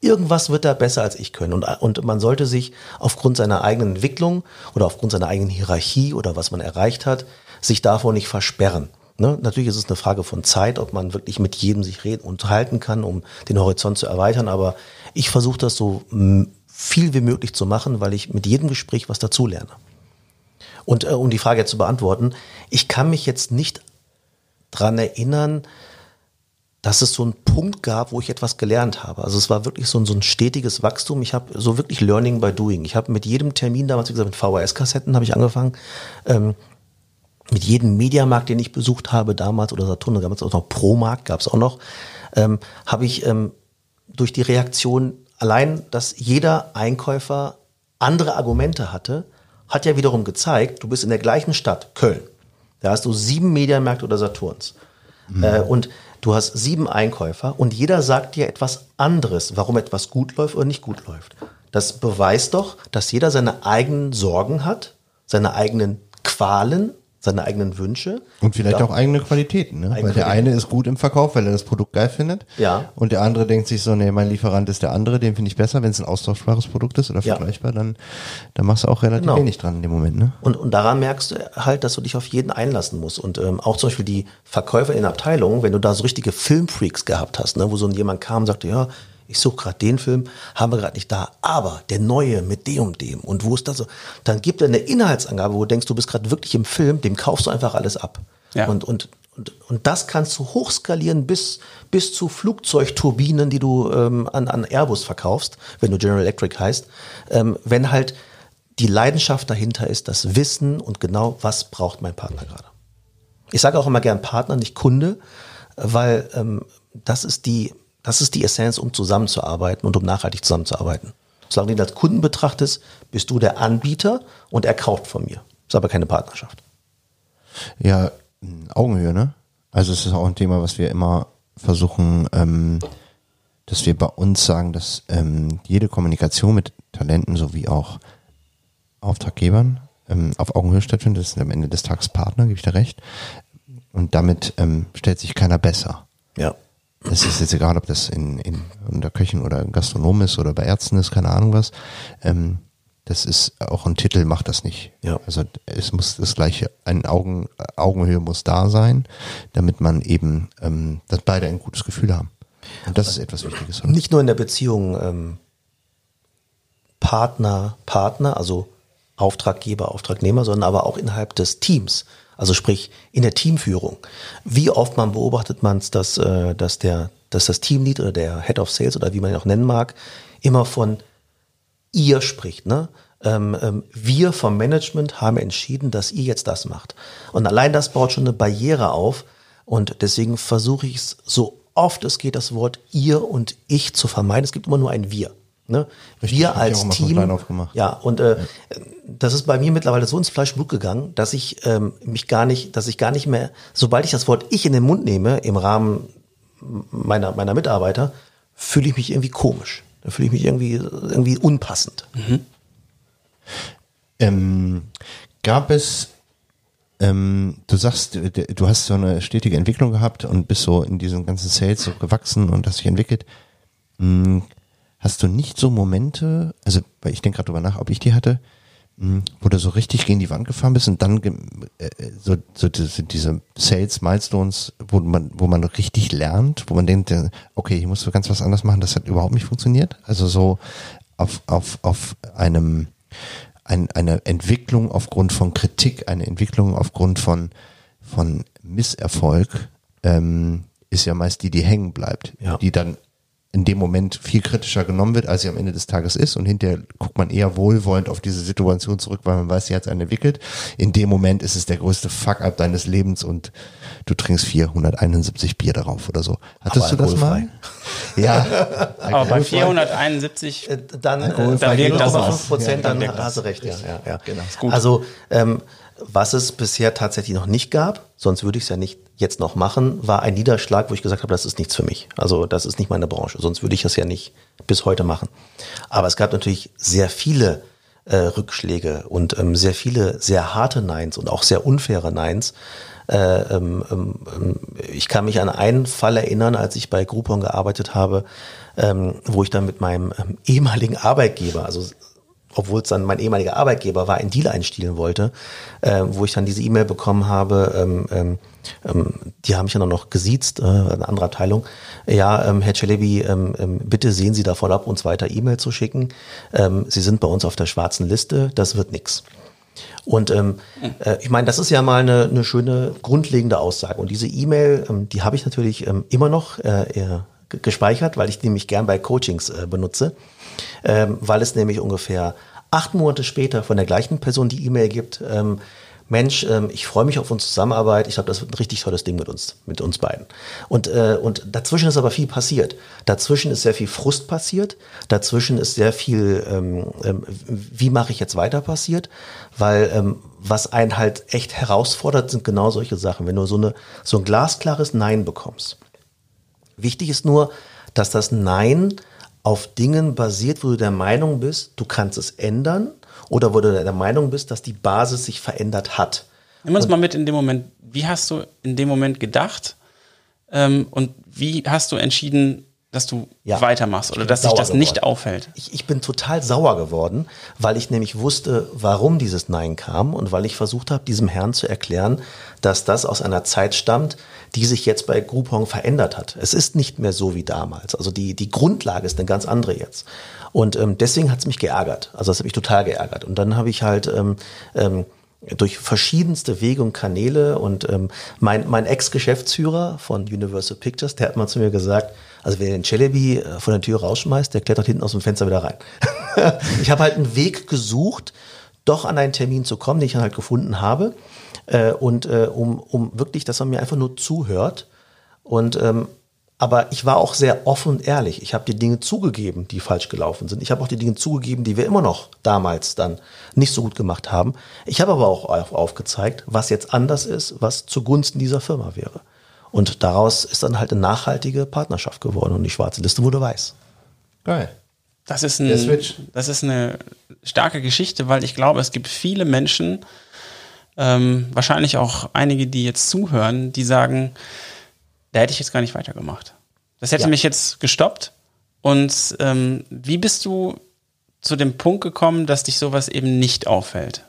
Irgendwas wird er besser als ich können. Und, und man sollte sich aufgrund seiner eigenen Entwicklung oder aufgrund seiner eigenen Hierarchie oder was man erreicht hat, sich davor nicht versperren. Ne? Natürlich ist es eine Frage von Zeit, ob man wirklich mit jedem sich reden, unterhalten kann, um den Horizont zu erweitern. Aber ich versuche das so viel wie möglich zu machen, weil ich mit jedem Gespräch was dazulerne. Und äh, um die Frage zu beantworten, ich kann mich jetzt nicht dran erinnern, dass es so einen Punkt gab, wo ich etwas gelernt habe. Also es war wirklich so ein, so ein stetiges Wachstum. Ich habe so wirklich Learning by Doing. Ich habe mit jedem Termin damals, wie gesagt, mit VHS-Kassetten habe ich angefangen. Ähm, mit jedem Mediamarkt, den ich besucht habe damals, oder Saturn, damals auch noch Promarkt gab es auch noch, ähm, habe ich ähm, durch die Reaktion allein, dass jeder Einkäufer andere Argumente hatte, hat ja wiederum gezeigt, du bist in der gleichen Stadt, Köln. Da hast du sieben Mediamärkte oder Saturns. Äh, und du hast sieben Einkäufer und jeder sagt dir etwas anderes, warum etwas gut läuft oder nicht gut läuft. Das beweist doch, dass jeder seine eigenen Sorgen hat, seine eigenen Qualen, seine eigenen Wünsche. Und vielleicht Ja. auch eigene Qualitäten, ne? Eigene weil der Qualitäten. eine ist gut im Verkauf, weil er das Produkt geil findet. Ja. Und der andere denkt sich so, nee, mein Lieferant ist der andere, den finde ich besser. Wenn es ein austauschbares Produkt ist oder Ja. vergleichbar, dann, dann machst du auch relativ Genau. wenig dran in dem Moment. Ne? Und, und daran merkst du halt, dass du dich auf jeden einlassen musst. Und ähm, auch zum Beispiel die Verkäufer in Abteilungen, wenn du da so richtige Filmfreaks gehabt hast, ne, wo so jemand kam und sagte, ja, ich suche gerade den Film, haben wir gerade nicht da, aber der neue mit dem und dem und wo ist das so? Dann gibt er eine Inhaltsangabe, wo du denkst, du bist gerade wirklich im Film, dem kaufst du einfach alles ab. Ja. Und, und, und, und das kannst du hochskalieren bis, bis zu Flugzeugturbinen, die du ähm, an, an Airbus verkaufst, wenn du General Electric heißt, ähm, wenn halt die Leidenschaft dahinter ist, das Wissen und genau, was braucht mein Partner gerade. Ich sage auch immer gern Partner, nicht Kunde, weil ähm, das ist die, das ist die Essenz, um zusammenzuarbeiten und um nachhaltig zusammenzuarbeiten. Solange du ihn als Kunden betrachtest, bist du der Anbieter und er kauft von mir. Ist aber keine Partnerschaft. Ja, Augenhöhe, ne? Also es ist auch ein Thema, was wir immer versuchen, ähm, dass wir bei uns sagen, dass ähm, jede Kommunikation mit Talenten sowie auch Auftraggebern ähm, auf Augenhöhe stattfindet. Das sind am Ende des Tages Partner, gebe ich dir recht. Und damit ähm, stellt sich keiner besser. Ja. Es ist jetzt egal, ob das in, in unter Köchen oder Gastronom ist oder bei Ärzten ist, keine Ahnung was. Ähm, das ist auch ein Titel macht das nicht. Ja. Also es muss das gleiche, ein Augen, Augenhöhe muss da sein, damit man eben, ähm, dass beide ein gutes Gefühl haben. Und das ist etwas Wichtiges. oder? Nicht nur in der Beziehung ähm, Partner, Partner, also Auftraggeber, Auftragnehmer, sondern aber auch innerhalb des Teams. Also sprich in der Teamführung. Wie oft man beobachtet man es, dass, äh, dass, der, dass das Teamlead oder der Head of Sales oder wie man ihn auch nennen mag, immer von ihr spricht. Ne? Ähm, ähm, wir vom Management haben entschieden, dass ihr jetzt das macht. Und allein das baut schon eine Barriere auf. Und deswegen versuche ich es so oft es geht, das Wort ihr und ich zu vermeiden. Es gibt immer nur ein wir. Ne? Richtig, wir als Team. Ja, und äh, das ist bei mir mittlerweile so ins Fleisch und Blut gegangen, dass ich ähm, mich gar nicht, dass ich gar nicht mehr, sobald ich das Wort ich in den Mund nehme, im Rahmen meiner, meiner Mitarbeiter, fühle ich mich irgendwie komisch. Da fühle ich mich irgendwie, irgendwie unpassend. Ähm, gab es, ähm, du sagst, du- du hast so eine stetige Entwicklung gehabt und bist so in diesem ganzen Sales so gewachsen und hast dich entwickelt. Hm, Hast du nicht so Momente, also weil ich denke gerade drüber nach, ob ich die hatte, hm, wo du so richtig gegen die Wand gefahren bist und dann ge- äh, so, so diese, diese Sales Milestones, wo man, wo man richtig lernt, wo man denkt, äh, okay, hier musst du ganz was anders machen, das hat überhaupt nicht funktioniert. Also so auf, auf, auf einem ein, eine Entwicklung aufgrund von Kritik, eine Entwicklung aufgrund von, von Misserfolg, ähm, ist ja meist die, die hängen bleibt, Ja. die dann in dem Moment viel kritischer genommen wird, als sie am Ende des Tages ist. Und hinterher guckt man eher wohlwollend auf diese Situation zurück, weil man weiß, sie hat es einen entwickelt. In dem Moment ist es der größte Fuck-up deines Lebens und du trinkst 471 Bier darauf oder so. Hattest Aber du das mal? Ja. Aber bei 471 Äh, Dann, dann geht wirkt das das aus. 5 Prozent, Ja, dann dann hast du recht. Ja, ja, ja. Genau. Ist gut. Also, ähm, was es bisher tatsächlich noch nicht gab, sonst würde ich es ja nicht jetzt noch machen, war ein Niederschlag, wo ich gesagt habe, das ist nichts für mich. Also, das ist nicht meine Branche. Sonst würde ich das ja nicht bis heute machen. Aber es gab natürlich sehr viele äh, Rückschläge und ähm, sehr viele sehr harte Neins und auch sehr unfaire Neins. Äh, ähm, ähm, ähm, ich kann mich an einen Fall erinnern, als ich bei Groupon gearbeitet habe, ähm, wo ich dann mit meinem ähm, ehemaligen Arbeitgeber, also obwohl es dann mein ehemaliger Arbeitgeber war, einen Deal einstielen wollte, äh, wo ich dann diese E-Mail bekommen habe, ähm, ähm, ähm, die haben mich auch noch gesiezt, äh, eine andere Abteilung. Ja, ähm, Herr Celebi, ähm, ähm, bitte sehen Sie davon ab, uns weiter E-Mail zu schicken. Ähm, Sie sind bei uns auf der schwarzen Liste, das wird nix. Und ähm, äh, ich meine, das ist ja mal eine, eine schöne grundlegende Aussage. Und diese E-Mail, ähm, die habe ich natürlich ähm, immer noch äh, äh, ge- gespeichert, weil ich die nämlich gern bei Coachings äh, benutze, ähm, weil es nämlich ungefähr acht Monate später von der gleichen Person die E-Mail gibt. Ähm, Mensch, ähm, ich freue mich auf unsere Zusammenarbeit. Ich glaube, das wird ein richtig tolles Ding mit uns, mit uns beiden. Und, äh, und dazwischen ist aber viel passiert. Dazwischen ist sehr viel Frust passiert. Dazwischen ist sehr viel, ähm, ähm, wie mache ich jetzt weiter passiert. Weil ähm, was einen halt echt herausfordert, sind genau solche Sachen. Wenn du so, eine, so ein glasklares Nein bekommst. Wichtig ist nur, dass das Nein auf Dingen basiert, wo du der Meinung bist, du kannst es ändern oder wo du der Meinung bist, dass die Basis sich verändert hat. Nimm uns mal mit in dem Moment. Wie hast du in dem Moment gedacht? Ähm, und wie hast du entschieden, dass du Ja. weitermachst oder dass sich das nicht geworden. auffällt? Ich, ich bin total sauer geworden, weil ich nämlich wusste, warum dieses Nein kam und weil ich versucht habe, diesem Herrn zu erklären, dass das aus einer Zeit stammt, die sich jetzt bei Groupon verändert hat. Es ist nicht mehr so wie damals. Also die, die Grundlage ist eine ganz andere jetzt. Und ähm, deswegen hat es mich geärgert. Also das hat mich total geärgert. Und dann habe ich halt ähm, ähm, durch verschiedenste Wege und Kanäle und ähm, mein, mein Ex-Geschäftsführer von Universal Pictures, der hat mal zu mir gesagt, also wer den Celebi äh, von der Tür rausschmeißt, der klettert hinten aus dem Fenster wieder rein. ich habe halt einen Weg gesucht, doch an einen Termin zu kommen, den ich dann halt gefunden habe. Äh, und äh, um, um wirklich, dass man mir einfach nur zuhört. Und ähm, aber ich war auch sehr offen und ehrlich. Ich habe die Dinge zugegeben, die falsch gelaufen sind. Ich habe auch die Dinge zugegeben, die wir immer noch damals dann nicht so gut gemacht haben. Ich habe aber auch auf- aufgezeigt, was jetzt anders ist, was zugunsten dieser Firma wäre. Und daraus ist dann halt eine nachhaltige Partnerschaft geworden und die schwarze Liste wurde weiß. Geil. Das ist, ein, Switch. das ist eine starke Geschichte, weil ich glaube, es gibt viele Menschen, ähm, wahrscheinlich auch einige, die jetzt zuhören, die sagen, da hätte ich jetzt gar nicht weitergemacht. Das hätte Ja. mich jetzt gestoppt. Und ähm, wie bist du zu dem Punkt gekommen, dass dich sowas eben nicht auffällt?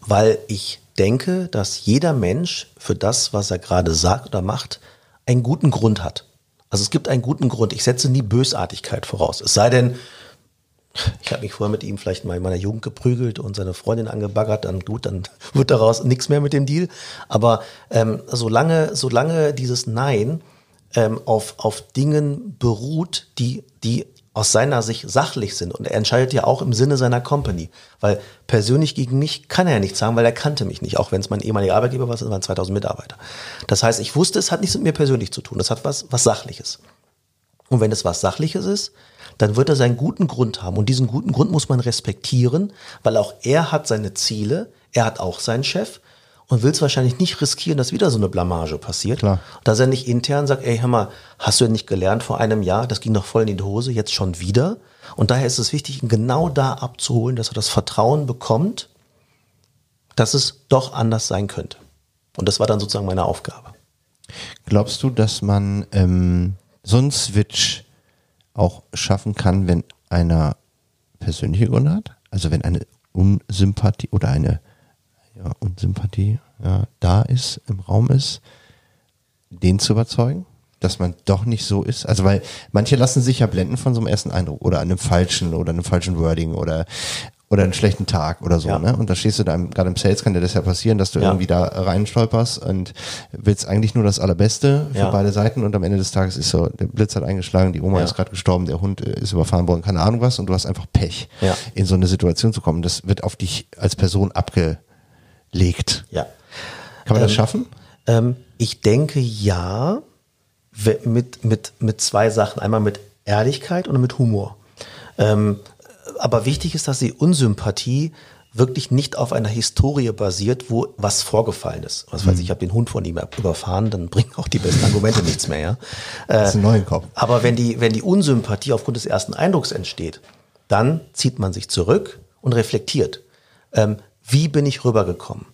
Weil ich denke, dass jeder Mensch für das, was er gerade sagt oder macht, einen guten Grund hat. Also es gibt einen guten Grund. Ich setze nie Bösartigkeit voraus. Es sei denn, ich habe mich vorher mit ihm vielleicht mal in meiner Jugend geprügelt und seine Freundin angebaggert, dann gut, dann wird daraus nichts mehr mit dem Deal. Aber ähm, solange, solange dieses Nein ähm, auf, auf Dingen beruht, die, die aus seiner Sicht sachlich sind. Und er entscheidet ja auch im Sinne seiner Company. Weil persönlich gegen mich kann er ja nichts sagen, weil er kannte mich nicht. Auch wenn es mein ehemaliger Arbeitgeber war, es waren 2000 Mitarbeiter. Das heißt, ich wusste, es hat nichts mit mir persönlich zu tun. Das hat was, was Sachliches. Und wenn es was Sachliches ist, dann wird er seinen guten Grund haben. Und diesen guten Grund muss man respektieren, weil auch er hat seine Ziele, er hat auch seinen Chef und will es wahrscheinlich nicht riskieren, dass wieder so eine Blamage passiert. Klar. Dass er nicht intern sagt, ey, hör mal, hast du denn nicht gelernt vor einem Jahr, das ging doch voll in die Hose, jetzt schon wieder. Und daher ist es wichtig, ihn genau da abzuholen, dass er das Vertrauen bekommt, dass es doch anders sein könnte. Und das war dann sozusagen meine Aufgabe. Glaubst du, dass man ähm, so einen Switch auch schaffen kann, wenn einer persönliche Gründe hat? Also wenn eine Unsympathie oder eine ja, Unsympathie ja, da ist, im Raum ist, den zu überzeugen? Dass man doch nicht so ist. Also weil manche lassen sich ja blenden von so einem ersten Eindruck oder einem falschen oder einem falschen Wording oder oder einen schlechten Tag oder so, Ja. ne? Und da stehst du da, im- gerade im Sales kann dir das ja passieren, dass du Ja. irgendwie da reinstolperst und willst eigentlich nur das Allerbeste für Ja. beide Seiten und am Ende des Tages ist so, der Blitz hat eingeschlagen, die Oma ist gerade gestorben, der Hund äh, ist überfahren worden, keine Ahnung was und du hast einfach Pech, in so eine Situation zu kommen. Das wird auf dich als Person abgelegt. Ja. Kann man das Ähm, schaffen? Ähm, ich denke ja, mit, mit, mit zwei Sachen. Einmal mit Ehrlichkeit und mit Humor. Ähm, aber wichtig ist, dass die Unsympathie wirklich nicht auf einer Historie basiert, wo was vorgefallen ist. Was weiß ich, ich habe den Hund von ihm überfahren, dann bringen auch die besten Argumente nichts mehr. Ja? Das ist ein neuer Kopf. Aber wenn die, wenn die Unsympathie aufgrund des ersten Eindrucks entsteht, dann zieht man sich zurück und reflektiert. Ähm, wie bin ich rübergekommen?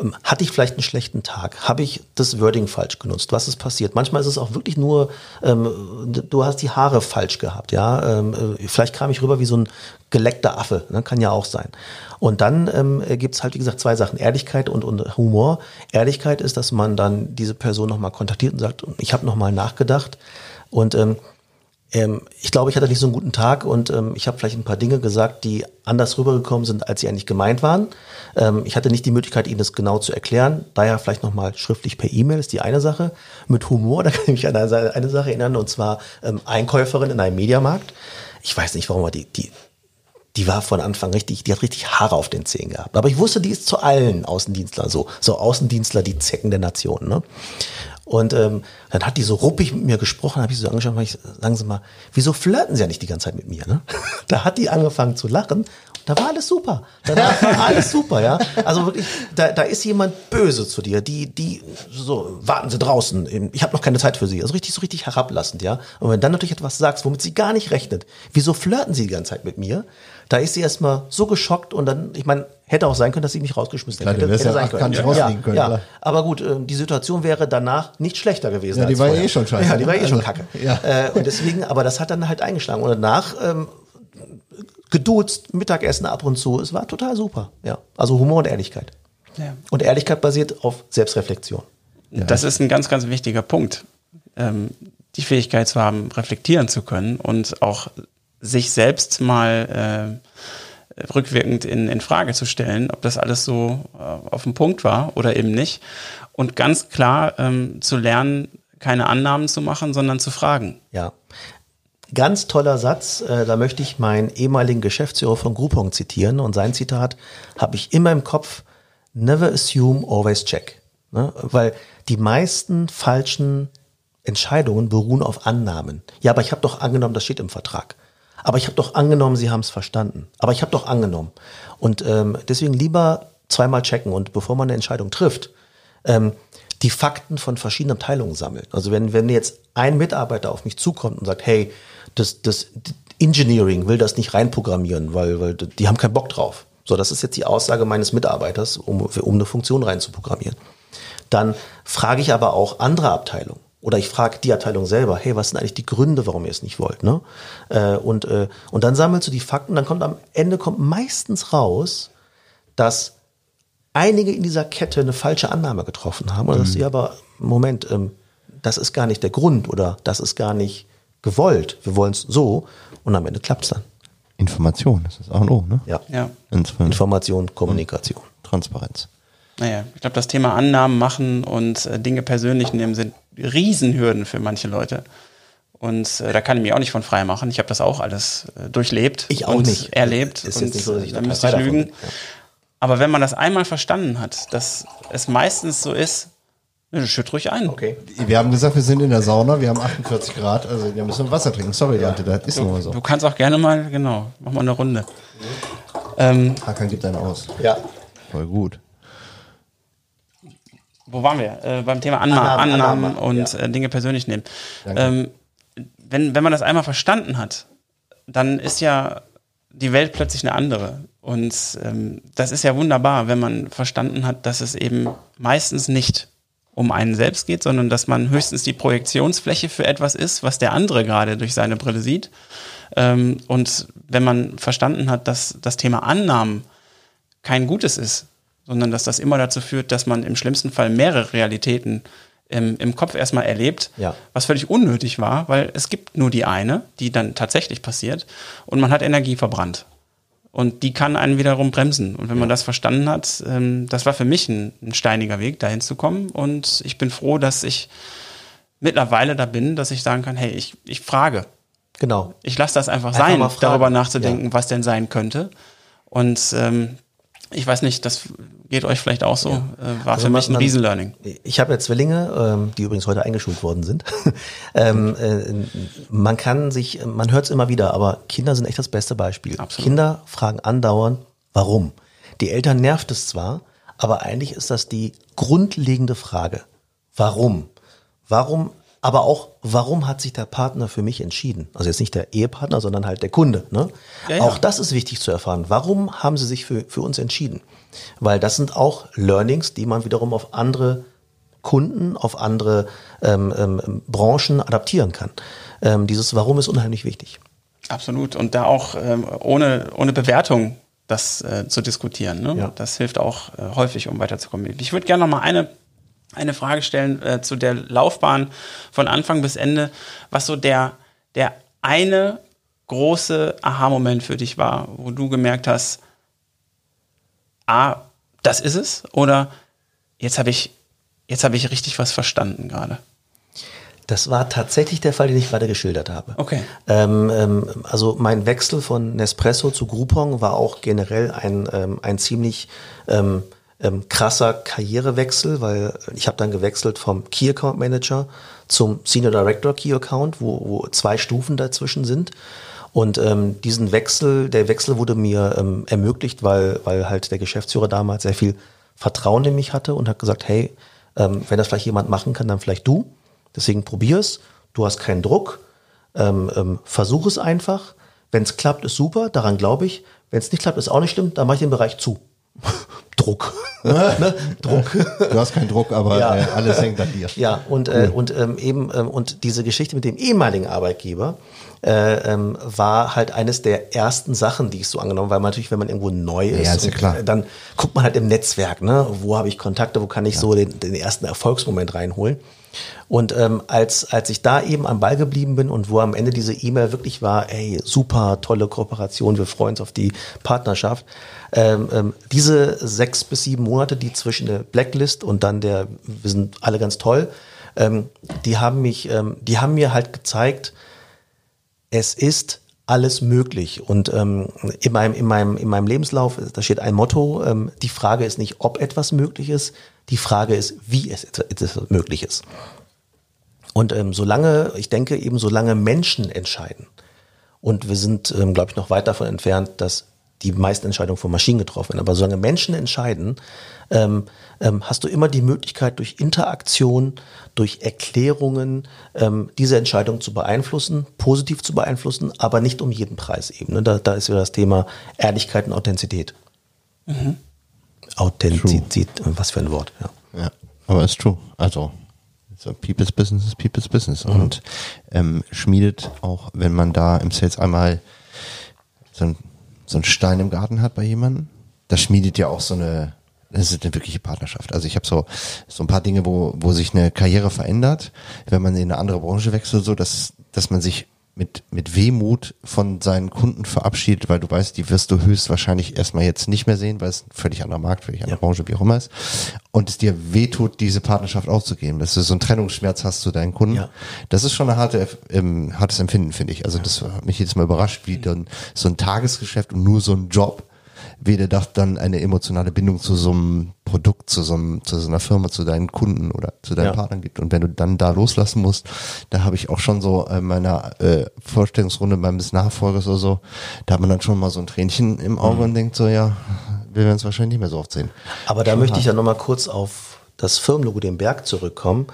Ähm, Hatte ich vielleicht einen schlechten Tag? Habe ich das Wording falsch genutzt? Was ist passiert? Manchmal ist es auch wirklich nur, ähm, du hast die Haare falsch gehabt, ja. Ähm, äh, vielleicht kam ich rüber wie so ein geleckter Affe, ne? kann ja auch sein. Und dann ähm, gibt es halt, wie gesagt, zwei Sachen, Ehrlichkeit und, und Humor. Ehrlichkeit ist, dass man dann diese Person nochmal kontaktiert und sagt, ich habe nochmal nachgedacht. Und ähm, ähm, ich glaube, ich hatte nicht so einen guten Tag und ähm, ich habe vielleicht ein paar Dinge gesagt, die anders rübergekommen sind, als sie eigentlich gemeint waren. Ähm, ich hatte nicht die Möglichkeit, Ihnen das genau zu erklären. Daher vielleicht nochmal schriftlich per E-Mail ist die eine Sache. Mit Humor, da kann ich mich an eine, eine Sache erinnern, und zwar ähm, Einkäuferin in einem Mediamarkt. Ich weiß nicht, warum aber die, die, die war von Anfang richtig, die hat richtig Haare auf den Zähnen gehabt. Aber ich wusste, die ist zu allen Außendienstlern so. So Außendienstler, die Zecken der Nation, ne? Und ähm, dann hat die so ruppig mit mir gesprochen, habe ich so angeschaut, ich, sagen Sie mal, wieso flirten Sie ja nicht die ganze Zeit mit mir? Ne? Da hat die angefangen zu lachen. Da war alles super. Danach war alles super, ja. Also wirklich, da, da ist jemand böse zu dir, die, die so, warten Sie draußen, ich habe noch keine Zeit für Sie. Also richtig, so richtig herablassend, ja. Und wenn du dann natürlich etwas sagst, womit sie gar nicht rechnet, wieso flirten Sie die ganze Zeit mit mir? Da ist sie erstmal so geschockt und dann, ich meine, hätte auch sein können, dass sie mich rausgeschmissen Klar, hätte. hätte ja sein können. rausfliegen können, Ja, aber gut, äh, die Situation wäre danach nicht schlechter gewesen. Ja, die als war ja vorher. eh schon scheiße, Ja, die war eh schon Also, kacke. ja. Äh, und deswegen, aber das hat dann halt eingeschlagen. Und danach ähm, geduzt, Mittagessen ab und zu. Es war total super. Ja, also Humor und Ehrlichkeit. Ja. Und Ehrlichkeit basiert auf Selbstreflexion. Das ist ein ganz, ganz wichtiger Punkt. Ähm, die Fähigkeit zu haben, reflektieren zu können und auch sich selbst mal äh, rückwirkend in, in Frage zu stellen, ob das alles so äh, auf dem Punkt war oder eben nicht. Und ganz klar ähm, zu lernen, keine Annahmen zu machen, sondern zu fragen. Ja. Ganz toller Satz, äh, da möchte ich meinen ehemaligen Geschäftsführer von Groupon zitieren und sein Zitat habe ich immer im Kopf, never assume, always check. Ne? Weil die meisten falschen Entscheidungen beruhen auf Annahmen. Ja, aber ich habe doch angenommen, das steht im Vertrag. Aber ich habe doch angenommen, Sie haben es verstanden. Aber ich habe doch angenommen. Und ähm, deswegen lieber zweimal checken und bevor man eine Entscheidung trifft, ähm, die Fakten von verschiedenen Abteilungen sammeln. Also wenn, wenn jetzt ein Mitarbeiter auf mich zukommt und sagt, hey, das, das Engineering will das nicht reinprogrammieren, weil, weil die haben keinen Bock drauf. So, das ist jetzt die Aussage meines Mitarbeiters, um, um eine Funktion reinzuprogrammieren. Dann frage ich aber auch andere Abteilungen. Oder ich frage die Abteilung selber, hey, was sind eigentlich die Gründe, warum ihr es nicht wollt? Ne? Äh, und, äh, und dann sammelst du die Fakten, dann kommt am Ende kommt meistens raus, dass einige in dieser Kette eine falsche Annahme getroffen haben. Und mhm. dass sie aber, Moment, ähm, das ist gar nicht der Grund oder das ist gar nicht gewollt. Wir wollen es so und am Ende klappt es dann. Information, das ist auch ein O, ne? Ja. Ja. Information, Kommunikation. Transparenz. Naja, ich glaube, das Thema Annahmen machen und äh, Dinge persönlich nehmen sind Riesenhürden für manche Leute. Und äh, da kann ich mich auch nicht von frei machen. Ich habe das auch alles äh, durchlebt. Ich auch und nicht. Erlebt. Ist und jetzt nicht so, dass ich da müsste ich lügen. Ja. Aber wenn man das einmal verstanden hat, dass es meistens so ist, ne, schütt ruhig ein. Okay. Wir haben gesagt, wir sind in der Sauna, wir haben 48 Grad, also wir müssen Wasser trinken. Sorry, Leute, das ist nur so. Du kannst auch gerne mal, genau, mach mal eine Runde. Ähm, Hakan gibt einen aus. Ja. Voll gut. Wo waren wir? Äh, beim Thema Anna Annahmen, Annahmen, und ja. äh, Dinge persönlich nehmen. Ähm, wenn, wenn man das einmal verstanden hat, dann ist ja die Welt plötzlich eine andere. Und ähm, das ist ja wunderbar, wenn man verstanden hat, dass es eben meistens nicht um einen selbst geht, sondern dass man höchstens die Projektionsfläche für etwas ist, was der andere gerade durch seine Brille sieht. Ähm, und wenn man verstanden hat, dass das Thema Annahmen kein Gutes ist, sondern dass das immer dazu führt, dass man im schlimmsten Fall mehrere Realitäten im, im Kopf erstmal erlebt, Ja. was völlig unnötig war, weil es gibt nur die eine, die dann tatsächlich passiert und man hat Energie verbrannt. Und die kann einen wiederum bremsen. Und wenn man das verstanden hat, ähm, das war für mich ein, ein steiniger Weg, dahin zu kommen. Und ich bin froh, dass ich mittlerweile da bin, dass ich sagen kann, hey, ich, ich frage. Genau. Ich lasse das einfach, Einfach sein, darüber nachzudenken, Ja. was denn sein könnte. Und ähm, ich weiß nicht, das geht euch vielleicht auch so. Äh, war Also für mich ein Riesenlearning. Ich habe ja Zwillinge, ähm, die übrigens heute eingeschult worden sind. ähm, äh, man kann sich, man hört es immer wieder, aber Kinder sind echt das beste Beispiel. Absolut. Kinder fragen andauernd, warum. Die Eltern nervt es zwar, aber eigentlich ist das die grundlegende Frage. Warum? Warum, aber auch, warum hat sich der Partner für mich entschieden? Also jetzt nicht der Ehepartner, sondern halt der Kunde. Ne? Ja, ja. Auch das ist wichtig zu erfahren. Warum haben sie sich für, für uns entschieden? Weil das sind auch Learnings, die man wiederum auf andere Kunden, auf andere ähm, ähm, Branchen adaptieren kann. Ähm, dieses Warum ist unheimlich wichtig. Absolut. Und da auch ähm, ohne, ohne Bewertung das äh, zu diskutieren. Ne? Ja. Das hilft auch äh, häufig, um weiterzukommen. Ich würde gerne noch mal eine, eine Frage stellen äh, zu der Laufbahn von Anfang bis Ende, was so der, der eine große Aha-Moment für dich war, wo du gemerkt hast, A, das ist es, oder jetzt habe ich, jetzt habe ich richtig was verstanden gerade. Das war tatsächlich der Fall, den ich gerade geschildert habe. Okay. Ähm, ähm, also mein Wechsel von Nespresso zu Groupon war auch generell ein, ähm, ein ziemlich ähm, krasser Karrierewechsel, weil ich habe dann gewechselt vom Key Account Manager zum Senior Director Key Account, wo, wo zwei Stufen dazwischen sind. Und ähm, diesen Wechsel, der Wechsel wurde mir ähm, ermöglicht, weil, weil halt der Geschäftsführer damals sehr viel Vertrauen in mich hatte und hat gesagt, hey, ähm, wenn das vielleicht jemand machen kann, dann vielleicht du. Deswegen probier's. Du hast keinen Druck. Ähm, ähm, versuch es einfach. Wenn es klappt, ist super, daran glaube ich. Wenn es nicht klappt, ist auch nicht schlimm, dann mache ich den Bereich zu. Druck. ne? Druck. Du hast keinen Druck, aber Ja. äh, alles hängt an dir. Ja, und, äh, und ähm, eben ähm, und diese Geschichte mit dem ehemaligen Arbeitgeber äh, ähm, war halt eines der ersten Sachen, die ich so angenommen, weil man natürlich, wenn man irgendwo neu ist, Ja, ist ja äh, dann guckt man halt im Netzwerk, ne, wo habe ich Kontakte, wo kann ich so den, den ersten Erfolgsmoment reinholen. Und ähm, als, als ich da eben am Ball geblieben bin und wo am Ende diese E-Mail wirklich war, ey, super tolle Kooperation, wir freuen uns auf die Partnerschaft. Ähm, ähm, diese sechs bis sieben Monate, die zwischen der Blacklist und dann der, wir sind alle ganz toll, ähm, die haben mich, ähm, die haben mir halt gezeigt, es ist alles möglich. Und ähm, in, meinem, in, meinem, in meinem Lebenslauf, da steht ein Motto, ähm, die Frage ist nicht, ob etwas möglich ist, die Frage ist, wie es etwas möglich ist. Und ähm, solange, ich denke eben, solange Menschen entscheiden, und wir sind, ähm, glaube ich, noch weit davon entfernt, dass die meisten Entscheidungen von Maschinen getroffen werden. Aber solange Menschen entscheiden, ähm, ähm, hast du immer die Möglichkeit, durch Interaktion, durch Erklärungen ähm, diese Entscheidung zu beeinflussen, positiv zu beeinflussen, aber nicht um jeden Preis eben. Ne? Da, da ist wieder das Thema Ehrlichkeit und Authentizität. Mhm. Authentizität, was für ein Wort, ja. Ja, aber ist true. Also so People's Business ist People's Business. Mhm. Und ähm, schmiedet auch, wenn man da im Sales einmal so, ein, so einen Stein im Garten hat bei jemandem, das schmiedet ja auch so eine, das ist eine wirkliche Partnerschaft. Also ich habe so so ein paar Dinge, wo wo sich eine Karriere verändert, wenn man in eine andere Branche wechselt, so dass dass man sich mit, mit Wehmut von seinen Kunden verabschiedet, weil du weißt, die wirst du höchstwahrscheinlich erstmal jetzt nicht mehr sehen, weil es ein völlig anderer Markt, völlig andere ja. Branche, wie auch immer ist. Und es dir wehtut, diese Partnerschaft aufzugeben, dass du so einen Trennungsschmerz hast zu deinen Kunden. Ja. Das ist schon eine harte, ähm, hartes Empfinden, finde ich. Also das hat mich jedes Mal überrascht, wie dann so ein Tagesgeschäft und nur so ein Job weder das dann eine emotionale Bindung zu so einem Produkt, zu so, einem, zu so einer Firma, zu deinen Kunden oder zu deinen ja. Partnern gibt. Und wenn du dann da loslassen musst, da habe ich auch schon so in meiner äh, Vorstellungsrunde meines Nachfolgers oder so, da hat man dann schon mal so ein Tränchen im Auge mhm. und denkt so, ja, wir werden es wahrscheinlich nicht mehr so oft sehen. Aber da schon möchte hart. ich ja nochmal kurz auf das Firmenlogo, den Berg zurückkommen.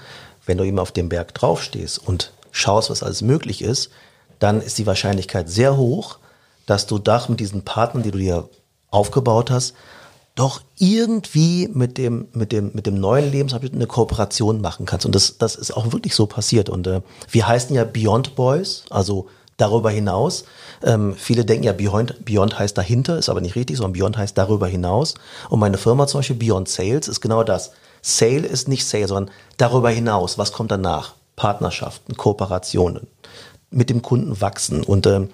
Wenn du eben auf dem Berg draufstehst und schaust, was alles möglich ist, dann ist die Wahrscheinlichkeit sehr hoch, dass du da mit diesen Partnern, die du dir aufgebaut hast, doch irgendwie mit dem, mit dem, mit dem neuen Lebensabschnitt eine Kooperation machen kannst. Und das, das ist auch wirklich so passiert. Und äh, wir heißen ja Beyond Boys, also darüber hinaus. Ähm, viele denken ja, Beyond, Beyond heißt dahinter, ist aber nicht richtig, sondern Beyond heißt darüber hinaus. Und meine Firma zum Beispiel Beyond Sales ist genau das. Sale ist nicht Sale, sondern darüber hinaus. Was kommt danach? Partnerschaften, Kooperationen, mit dem Kunden wachsen. Und ähm,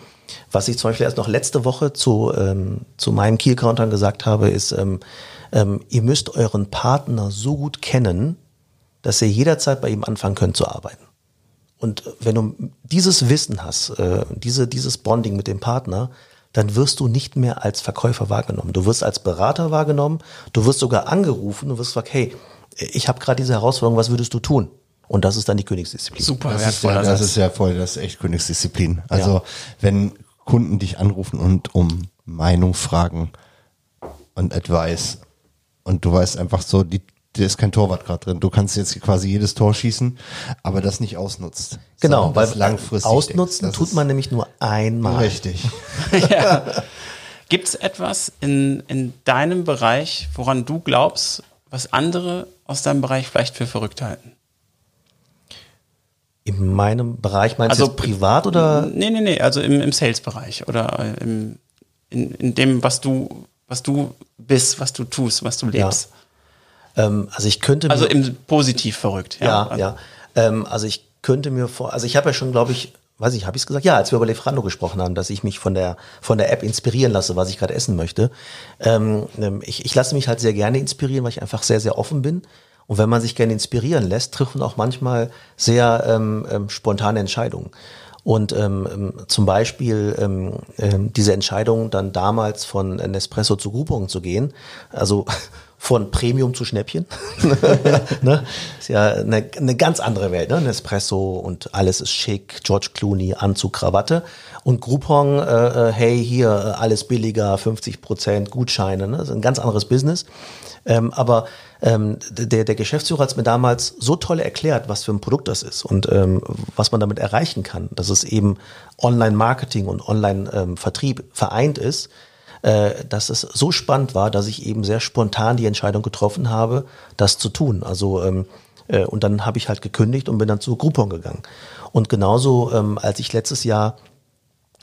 was ich zum Beispiel erst noch letzte Woche zu, ähm, zu meinem Key-Countern gesagt habe, ist, ähm, ähm, ihr müsst euren Partner so gut kennen, dass ihr jederzeit bei ihm anfangen könnt zu arbeiten. Und wenn du dieses Wissen hast, äh, diese, dieses Bonding mit dem Partner, dann wirst du nicht mehr als Verkäufer wahrgenommen. Du wirst als Berater wahrgenommen, du wirst sogar angerufen und wirst gesagt, hey, ich habe gerade diese Herausforderung, was würdest du tun? Und das ist dann die Königsdisziplin. Super, das ist, ja, das ist ja voll, das ist echt Königsdisziplin. Also ja. wenn Kunden dich anrufen und um Meinung fragen und Advice und du weißt einfach so, die, da ist kein Torwart gerade drin. Du kannst jetzt quasi jedes Tor schießen, aber das nicht ausnutzt. Genau, weil langfristig ausnutzen tut man nämlich nur einmal. Richtig. ja. Gibt es etwas in, in deinem Bereich, woran du glaubst, was andere aus deinem Bereich vielleicht für verrückt halten? In meinem Bereich meinst also, du privat oder? Nee, nee, nee, also im, im Sales-Bereich oder äh, im, in, in dem, was du, was du bist, was du tust, was du lebst. Ja. Ähm, also ich könnte Also im positiv verrückt, ja. Ja, ja. Ähm, also ich könnte mir vor, also ich habe ja schon, glaube ich, weiß ich, habe ich es gesagt? Ja, als wir über Lefrando gesprochen haben, dass ich mich von der von der App inspirieren lasse, was ich gerade essen möchte. Ähm, ähm ich, ich lasse mich halt sehr gerne inspirieren, weil ich einfach sehr, sehr offen bin. Und wenn man sich gerne inspirieren lässt, trifft man auch manchmal sehr ähm, ähm, spontane Entscheidungen. Und ähm, ähm zum Beispiel ähm, ähm, diese Entscheidung dann damals von Nespresso zu Groupon zu gehen, also von Premium zu Schnäppchen, ne? ist ja eine, eine ganz andere Welt, ne? Nespresso und alles ist schick, George Clooney, Anzug, Krawatte und Groupon, äh, äh hey hier alles billiger, 50 Prozent Gutscheine, ne? das ist ein ganz anderes Business. Ähm, aber ähm, der, der Geschäftsführer hat es mir damals so toll erklärt, was für ein Produkt das ist und ähm, was man damit erreichen kann, dass es eben Online-Marketing und Online-Vertrieb vereint ist, äh, dass es so spannend war, dass ich eben sehr spontan die Entscheidung getroffen habe, das zu tun. Also ähm, äh, und dann habe ich halt gekündigt und bin dann zu Groupon gegangen. Und genauso, ähm, als ich letztes Jahr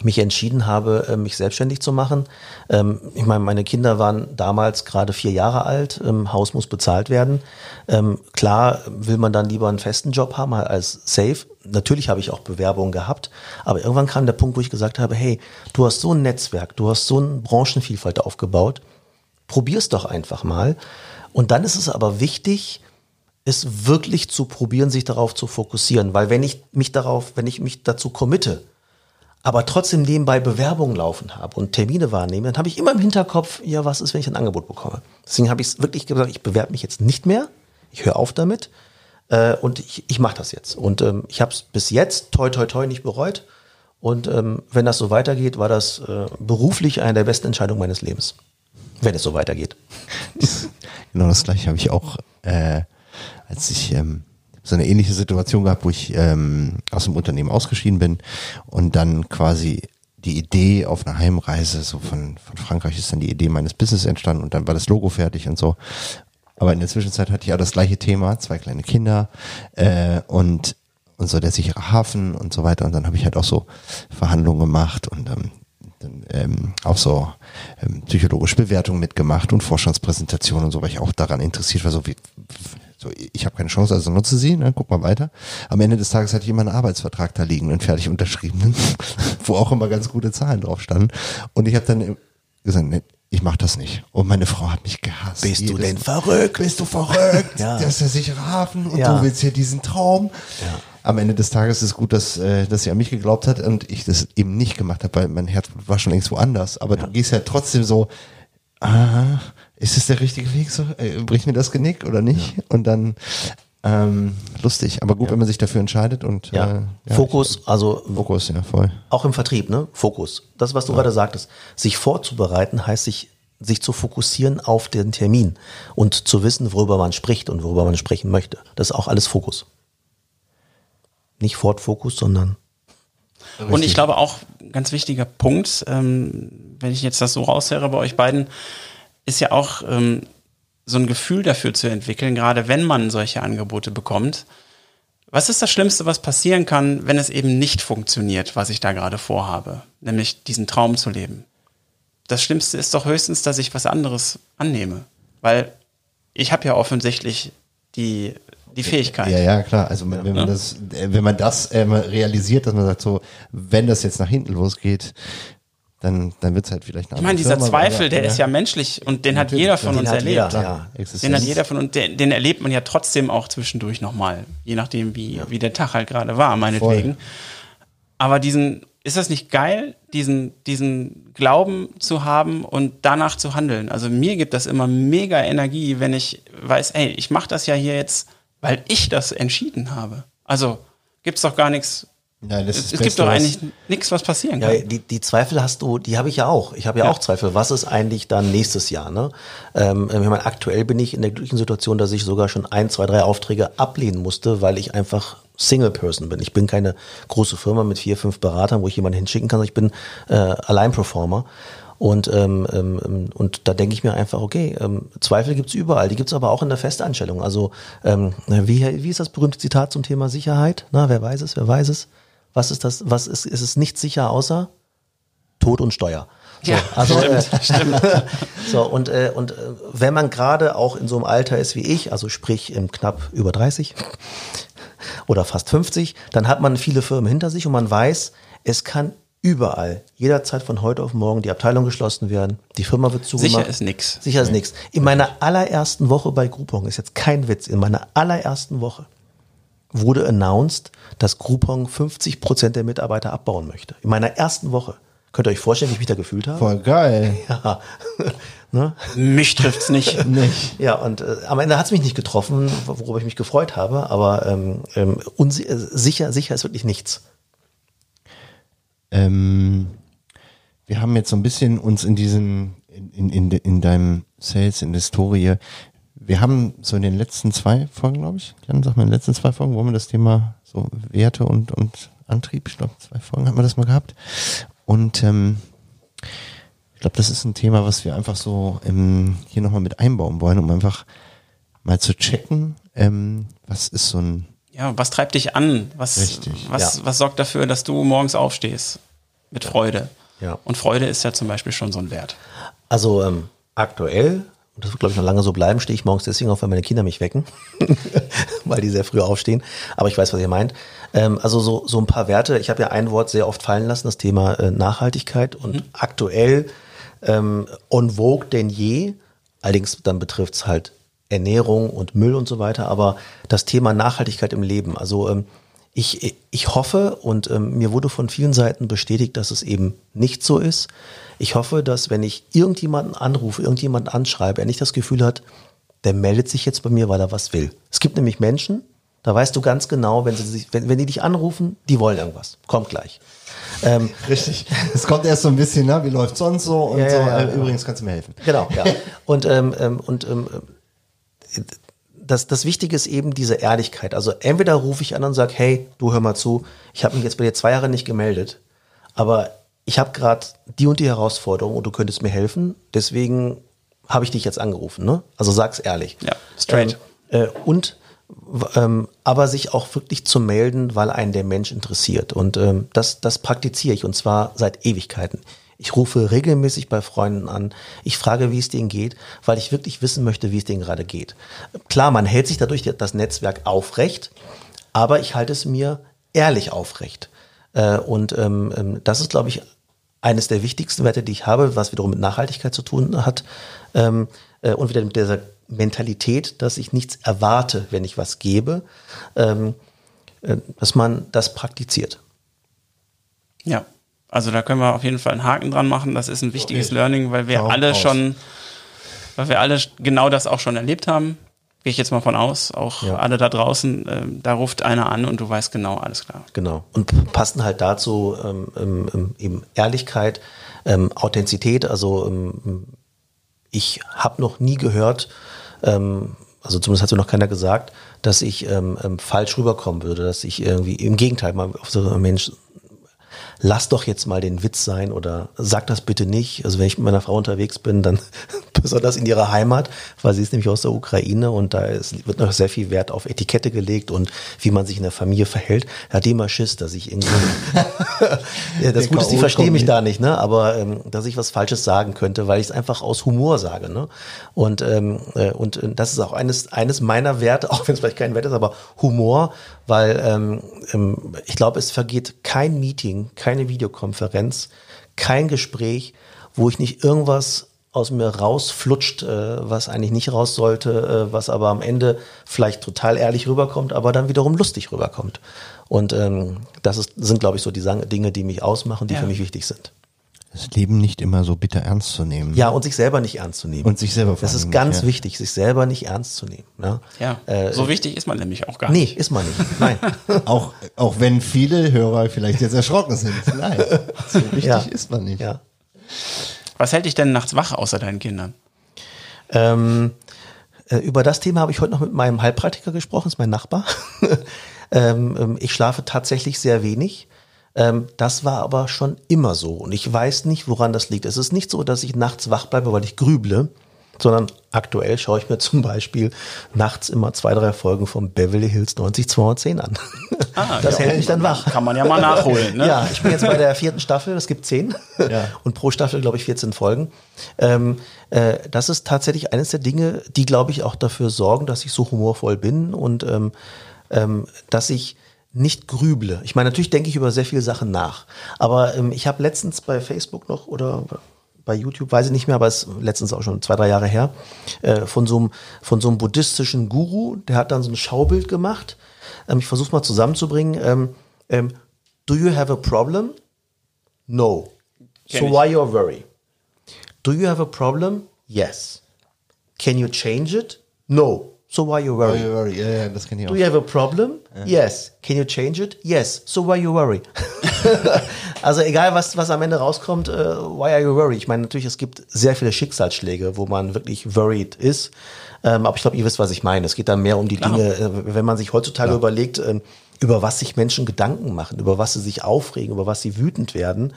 mich entschieden habe, äh, mich selbstständig zu machen. Ähm, ich meine, meine Kinder waren damals gerade vier Jahre alt, ähm, Haus muss bezahlt werden. Ähm, klar will man dann lieber einen festen Job haben als safe. Natürlich habe ich auch Bewerbungen gehabt, aber irgendwann kam der Punkt, wo ich gesagt habe, hey, du hast so ein Netzwerk, du hast so eine Branchenvielfalt aufgebaut, probier's doch einfach mal. Und dann ist es aber wichtig, es wirklich zu probieren, sich darauf zu fokussieren, weil wenn ich mich darauf, wenn ich mich dazu committe, aber trotzdem nebenbei Bewerbungen laufen habe und Termine wahrnehme, dann habe ich immer im Hinterkopf, ja, was ist, wenn ich ein Angebot bekomme? Deswegen habe ich wirklich gesagt, ich bewerbe mich jetzt nicht mehr, ich höre auf damit äh, und ich, ich mache das jetzt. Und ähm, ich habe es bis jetzt toi toi toi nicht bereut. Und ähm, wenn das so weitergeht, war das äh, beruflich eine der besten Entscheidungen meines Lebens. Wenn es so weitergeht. genau das gleiche habe ich auch, äh, als ich ähm, so eine ähnliche Situation gehabt, wo ich ähm, aus dem Unternehmen ausgeschieden bin und dann quasi die Idee auf einer Heimreise, so von, von Frankreich ist dann die Idee meines Business entstanden und dann war das Logo fertig und so. Aber in der Zwischenzeit hatte ich ja das gleiche Thema, zwei kleine Kinder äh, und, und so der sichere Hafen und so weiter. Und dann habe ich halt auch so Verhandlungen gemacht und ähm, dann, ähm, auch so ähm, psychologische Bewertungen mitgemacht und Forschungspräsentationen und so, weil ich auch daran interessiert war, so wie, so, ich habe keine Chance, also nutze sie, ne, guck mal weiter. Am Ende des Tages hatte jemand einen Arbeitsvertrag da liegen, einen fertig unterschriebenen, wo auch immer ganz gute Zahlen drauf standen. Und ich habe dann gesagt, ne, ich mache das nicht. Und meine Frau hat mich gehasst. Bist Jedes du denn verrückt? Bist du verrückt? ja. Das ist der sichere Hafen und Ja. du willst hier diesen Traum. Ja. Am Ende des Tages ist es gut, dass, äh, dass sie an mich geglaubt hat und ich das eben nicht gemacht habe, weil mein Herz war schon längst woanders. Aber du gehst ja trotzdem so, ah, ist es der richtige Weg so? Äh, bricht mir das Genick oder nicht? Und dann ähm, lustig, aber gut, wenn man sich dafür entscheidet und Ja. äh, ja, Fokus, also ich, Fokus, ja, voll. auch im Vertrieb, ne? Fokus. Das, was du gerade sagtest. Sich vorzubereiten heißt sich, sich zu fokussieren auf den Termin und zu wissen, worüber man spricht und worüber man sprechen möchte. Das ist auch alles Fokus. Nicht Fortfokus, sondern Und ich glaube auch, ein ganz wichtiger Punkt, ähm, wenn ich jetzt das so raushöre bei euch beiden, ist ja auch ähm, so ein Gefühl dafür zu entwickeln, gerade wenn man solche Angebote bekommt. Was ist das Schlimmste, was passieren kann, wenn es eben nicht funktioniert, was ich da gerade vorhabe, nämlich diesen Traum zu leben? Das Schlimmste ist doch höchstens, dass ich was anderes annehme, weil ich habe ja offensichtlich die, die Fähigkeit. Ja, ja, klar. Also wenn, man Ja. das, äh, wenn man das äh, mal realisiert, dass man sagt, so, wenn das jetzt nach hinten losgeht, dann, dann wird's halt vielleicht eine Ich meine, dieser Firma, Zweifel, der ist ja menschlich und den hat Natürlich, jeder von uns hat erlebt. jeder, ja. Den hat jeder von uns, den, den erlebt man ja trotzdem auch zwischendurch nochmal, je nachdem, wie, wie der Tag halt gerade war, meinetwegen. Aber diesen, ist das nicht geil, diesen, diesen Glauben zu haben und danach zu handeln? Also mir gibt das immer mega Energie, wenn ich weiß, ey, ich mache das ja hier jetzt, weil ich das entschieden habe. Also gibt's doch gar nichts. Nein, das ist Es, das es gibt doch eigentlich nichts, was passieren Ja, kann. die, die Zweifel hast du, die habe ich ja auch. Ich habe ja, Ja. auch Zweifel. Was ist eigentlich dann nächstes Jahr? Ne? Ähm, ich meine, aktuell bin ich in der glücklichen Situation, dass ich sogar schon ein, zwei, drei Aufträge ablehnen musste, weil ich einfach Single Person bin. Ich bin keine große Firma mit vier, fünf Beratern, wo ich jemanden hinschicken kann. sondern Ich bin äh, Alleinperformer. Und, ähm, ähm, und da denke ich mir einfach, okay, ähm, Zweifel gibt's überall, die gibt's aber auch in der Festanstellung. Also ähm, wie, wie ist das berühmte Zitat zum Thema Sicherheit? Na, wer weiß es, wer weiß es? Was ist das, was ist, ist es nicht sicher außer Tod und Steuer? So, Ja, also, stimmt, äh, stimmt. so, und, äh, und äh, wenn man gerade auch in so einem Alter ist wie ich, also sprich im knapp über 30 oder fast 50, dann hat man viele Firmen hinter sich und man weiß, es kann überall, jederzeit von heute auf morgen die Abteilung geschlossen werden, die Firma wird zugemacht. Sicher ist nix. Sicher ist nichts. In meiner allerersten Woche bei Groupon, ist jetzt kein Witz, in meiner allerersten Woche wurde announced, dass Groupon 50 Prozent der Mitarbeiter abbauen möchte. In meiner ersten Woche. Könnt ihr euch vorstellen, wie ich mich da gefühlt habe? Voll geil. Ja. ne? Mich trifft's nicht. Nicht. Ja, und äh, am Ende hat es mich nicht getroffen, worüber ich mich gefreut habe, aber ähm, ähm, äh, sicher, sicher ist wirklich nichts. Ähm, wir haben jetzt so ein bisschen uns in diesen, in, in, in, de- in deinem Sales, in der Historie, wir haben so in den letzten zwei Folgen, glaube ich, Jan, sag mal, in den letzten zwei Folgen, wo haben wir das Thema so Werte und, und Antrieb, ich glaube, zwei Folgen haben wir das mal gehabt. Und ähm, ich glaube, das ist ein Thema, was wir einfach so ähm, hier nochmal mit einbauen wollen, um einfach mal zu checken, ähm, was ist so ein Ja, was treibt dich an? Was, Richtig, was, ja. was sorgt dafür, dass du morgens aufstehst? Mit Freude. Ja. Und Freude ist ja zum Beispiel schon so ein Wert. Also ähm, aktuell, und das wird glaube ich noch lange so bleiben, stehe ich morgens deswegen auf, weil meine Kinder mich wecken, weil die sehr früh aufstehen. Aber ich weiß, was ihr meint. Ähm, also so, so ein paar Werte. Ich habe ja ein Wort sehr oft fallen lassen, das Thema äh, Nachhaltigkeit. Und aktuell ähm, on vogue denn je. Allerdings dann betrifft es halt Ernährung und Müll und so weiter. Aber das Thema Nachhaltigkeit im Leben. Also ähm, ich, ich hoffe und ähm, mir wurde von vielen Seiten bestätigt, dass es eben nicht so ist. Ich hoffe, dass wenn ich irgendjemanden anrufe, irgendjemanden anschreibe, er nicht das Gefühl hat, der meldet sich jetzt bei mir, weil er was will. Es gibt nämlich Menschen, Da weißt du ganz genau, wenn sie sich, wenn, wenn die dich anrufen, die wollen irgendwas. Kommt gleich. Ähm, Richtig. Es kommt erst so ein bisschen, ne? wie läuft sonst so und Ja, so. ja, ja. Äh, Übrigens kannst du mir helfen. Genau, ja. Und, ähm, ähm, und ähm, das, das Wichtige ist eben diese Ehrlichkeit. Also entweder rufe ich an und sage, hey, du hör mal zu, ich habe mich jetzt bei dir zwei Jahre nicht gemeldet, aber ich habe gerade die und die Herausforderung und du könntest mir helfen, deswegen habe ich dich jetzt angerufen. Ne? Also sag's ehrlich. Ja, straight. Ähm, äh, und ähm, aber sich auch wirklich zu melden, weil einen der Mensch interessiert. Und ähm, das, das praktiziere ich und zwar seit Ewigkeiten. Ich rufe regelmäßig bei Freunden an. Ich frage, wie es denen geht, weil ich wirklich wissen möchte, wie es denen gerade geht. Klar, man hält sich dadurch das Netzwerk aufrecht, aber ich halte es mir ehrlich aufrecht. Äh, und ähm, ähm, das ist, glaube ich, eines der wichtigsten Werte, die ich habe, was wiederum mit Nachhaltigkeit zu tun hat. Ähm, äh, und wieder mit dieser Mentalität, dass ich nichts erwarte, wenn ich was gebe, ähm, äh, dass man das praktiziert. Ja, also da können wir auf jeden Fall einen Haken dran machen. Das ist ein wichtiges Okay. Learning, weil wir Daumen alle raus. schon, weil wir alle genau das auch schon erlebt haben. Gehe ich jetzt mal von aus, auch Ja. alle da draußen, ähm, da ruft einer an und du weißt genau, alles klar. Genau. Und passen halt dazu ähm, ähm, ähm, eben Ehrlichkeit, ähm, Authentizität. Also ähm, ich habe noch nie gehört, ähm, also zumindest hat so noch keiner gesagt, dass ich ähm, ähm, falsch rüberkommen würde, dass ich irgendwie, im Gegenteil, mal auf so ein Mensch, lass doch jetzt mal den Witz sein oder sag das bitte nicht. Also wenn ich mit meiner Frau unterwegs bin, dann besonders in ihrer Heimat, weil sie ist nämlich aus der Ukraine und da ist, wird noch sehr viel Wert auf Etikette gelegt und wie man sich in der Familie verhält. Da hat die Schiss, dass ich irgendwie, ja, das Gute ist, die verstehen mich da nicht, ne? aber ähm, dass ich was Falsches sagen könnte, weil ich es einfach aus Humor sage. Ne? Und, ähm, äh, und äh, das ist auch eines, eines meiner Werte, auch wenn es vielleicht kein Wert ist, aber Humor, weil ähm, ähm, ich glaube, es vergeht kein Meeting, keine Videokonferenz, kein Gespräch, wo ich nicht irgendwas aus mir rausflutscht, äh, was eigentlich nicht raus sollte, äh, was aber am Ende vielleicht total ehrlich rüberkommt, aber dann wiederum lustig rüberkommt. Und ähm, das ist, sind, glaube ich, so die Dinge, die mich ausmachen, die Ja. für mich wichtig sind. Das Leben nicht immer so bitter ernst zu nehmen. Ja, und sich selber nicht ernst zu nehmen. Und sich selber Das ist nicht, ganz ja. wichtig, sich selber nicht ernst zu nehmen. Ne? Ja, Äh, so wichtig ist man nämlich auch gar Nee, nicht. ist man nicht. Nein. Auch, auch wenn viele Hörer vielleicht jetzt erschrocken sind. Nein, so wichtig ja. ist man nicht. Ja. Was hält dich denn nachts wach außer deinen Kindern? Ähm, äh, über das Thema habe ich heute noch mit meinem Heilpraktiker gesprochen, ist mein Nachbar. ähm, ähm, ich schlafe tatsächlich sehr wenig. Ähm, das war aber schon immer so. Und ich weiß nicht, woran das liegt. Es ist nicht so, dass ich nachts wach bleibe, weil ich grüble, sondern aktuell schaue ich mir zum Beispiel nachts immer zwei, drei Folgen von Beverly Hills 90210 an. Ah, das ja. hält mich dann wach. Kann man ja mal nachholen, ne? Ja, ich bin jetzt bei der vierten Staffel, es gibt zehn. Ja. Und pro Staffel, glaube ich, 14 Folgen. Ähm, äh, das ist tatsächlich eines der Dinge, die, glaube ich, auch dafür sorgen, dass ich so humorvoll bin und ähm, ähm, dass ich nicht grüble. Ich meine, natürlich denke ich über sehr viele Sachen nach. Aber ähm, ich habe letztens bei Facebook noch oder bei YouTube, weiß ich nicht mehr, aber es ist letztens auch schon zwei, drei Jahre her, äh, von so einem, von so einem buddhistischen Guru, der hat dann so ein Schaubild gemacht. Ähm, ich versuche mal zusammenzubringen. Ähm, ähm, do you have a problem? No. Kenn so ich. why you're worry? Do you have a problem? Yes. Can you change it? No. So why you worry? Ja, ja, ja, das kenne ich Do auch. you have a problem? Yes. Can you change it? Yes. So why you worry? also egal, was, was am Ende rauskommt, äh, why are you worried? Ich meine, natürlich, es gibt sehr viele Schicksalsschläge, wo man wirklich worried ist. Ähm, aber ich glaube, ihr wisst, was ich meine. Es geht dann mehr um die Dinge, äh, wenn man sich heutzutage überlegt, ähm, über was sich Menschen Gedanken machen, über was sie sich aufregen, über was sie wütend werden,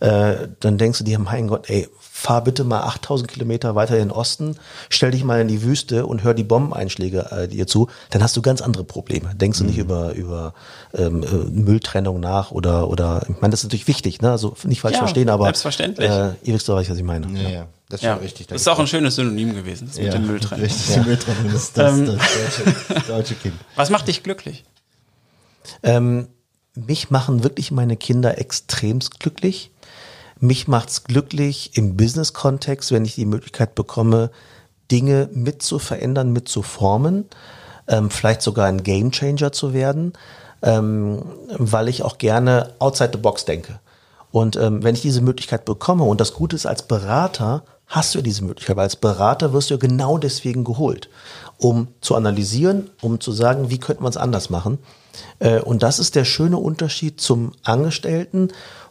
äh, dann denkst du dir, mein Gott, ey, fahr bitte mal 8000 Kilometer weiter in den Osten, stell dich mal in die Wüste und hör die Bombeneinschläge äh, dir zu, dann hast du ganz andere Probleme. Denkst du nicht über, über ähm, äh, Mülltrennung nach oder, oder, ich meine, das ist natürlich wichtig, ne? also nicht falsch Ja, verstehen, aber selbstverständlich. Äh, ihr wisst doch, was ich meine. Ja, ja, das ist Ja, schon richtig. das ist auch ein schönes Synonym gewesen, das mit dem Mülltrennen. Richtig, die Mülltrennung ist das, Ähm. das deutsche, deutsche Kind. Was macht dich glücklich? Ähm, mich machen wirklich meine Kinder extremst glücklich. Mich macht's glücklich im Business-Kontext, wenn ich die Möglichkeit bekomme, Dinge mit zu verändern, mit zu formen, ähm, vielleicht sogar ein Gamechanger zu werden, ähm, weil ich auch gerne outside the box denke. Und ähm, wenn ich diese Möglichkeit bekomme, und das Gute ist, als Berater hast du ja diese Möglichkeit, weil als Berater wirst du ja genau deswegen geholt, um zu analysieren, um zu sagen, wie könnte man es anders machen. Äh, und das ist der schöne Unterschied zum Angestellten,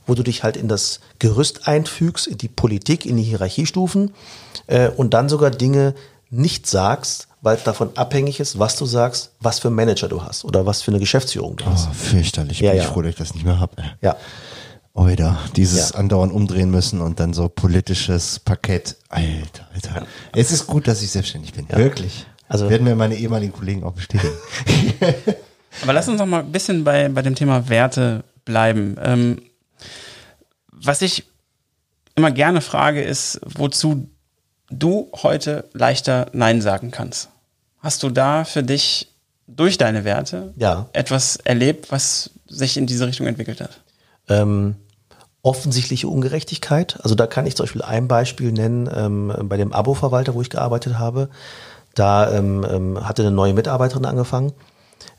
wo du dich halt in das Gerüst einfügst, in die Politik, in die Hierarchiestufen äh, und dann sogar Dinge nicht sagst, weil es davon abhängig ist, was du sagst, was für einen Manager du hast oder was für eine Geschäftsführung du hast. Oh, fürchterlich. Ja, Bin ich ja. froh, dass ich das nicht mehr habe. Ja. Oida, dieses Ja. andauernd umdrehen müssen und dann so politisches Parkett. Alter, Alter. Es ist gut, dass ich selbstständig bin. Wirklich. Also- Also werden mir meine ehemaligen Kollegen auch bestätigen. Aber lass uns noch mal ein bisschen bei, bei dem Thema Werte bleiben. Ähm, was ich immer gerne frage, ist, wozu du heute leichter Nein sagen kannst. Hast du da für dich durch deine Werte Ja. etwas erlebt, was sich in diese Richtung entwickelt hat? ähm, offensichtliche Ungerechtigkeit. Also da kann ich zum Beispiel ein Beispiel nennen ähm, bei dem Abo-Verwalter, wo ich gearbeitet habe. Da ähm, ähm, hatte eine neue Mitarbeiterin angefangen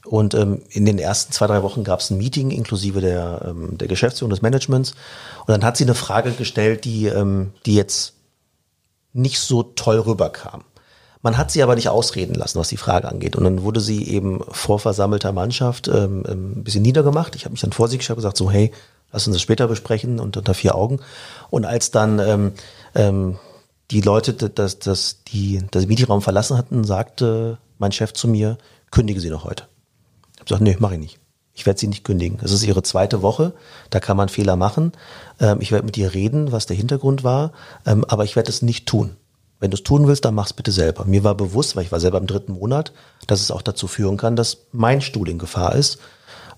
und ähm, in den ersten zwei, drei Wochen gab es ein Meeting inklusive der, ähm, der Geschäftsführung des Managements und dann hat sie eine Frage gestellt, die, ähm, die jetzt nicht so toll rüberkam. Man hat sie aber nicht ausreden lassen, was die Frage angeht. Und dann wurde sie eben vor versammelter Mannschaft ähm, ähm, ein bisschen niedergemacht. Ich habe mich dann vor sie geschaut gesagt, so, hey, lass uns das später besprechen und unter vier Augen. Und als dann ähm, ähm, die Leute das, das, die, das Meetingraum verlassen hatten, sagte mein Chef zu mir, kündige sie noch heute. Gesagt, nee, mache ich nicht. Ich werde sie nicht kündigen. Es ist ihre zweite Woche, da kann man Fehler machen. Ähm, ich werde mit ihr reden, was der Hintergrund war, ähm, aber ich werde es nicht tun. Wenn du es tun willst, dann mach's bitte selber. Mir war bewusst, weil ich war selber im dritten Monat, dass es auch dazu führen kann, dass mein Stuhl in Gefahr ist.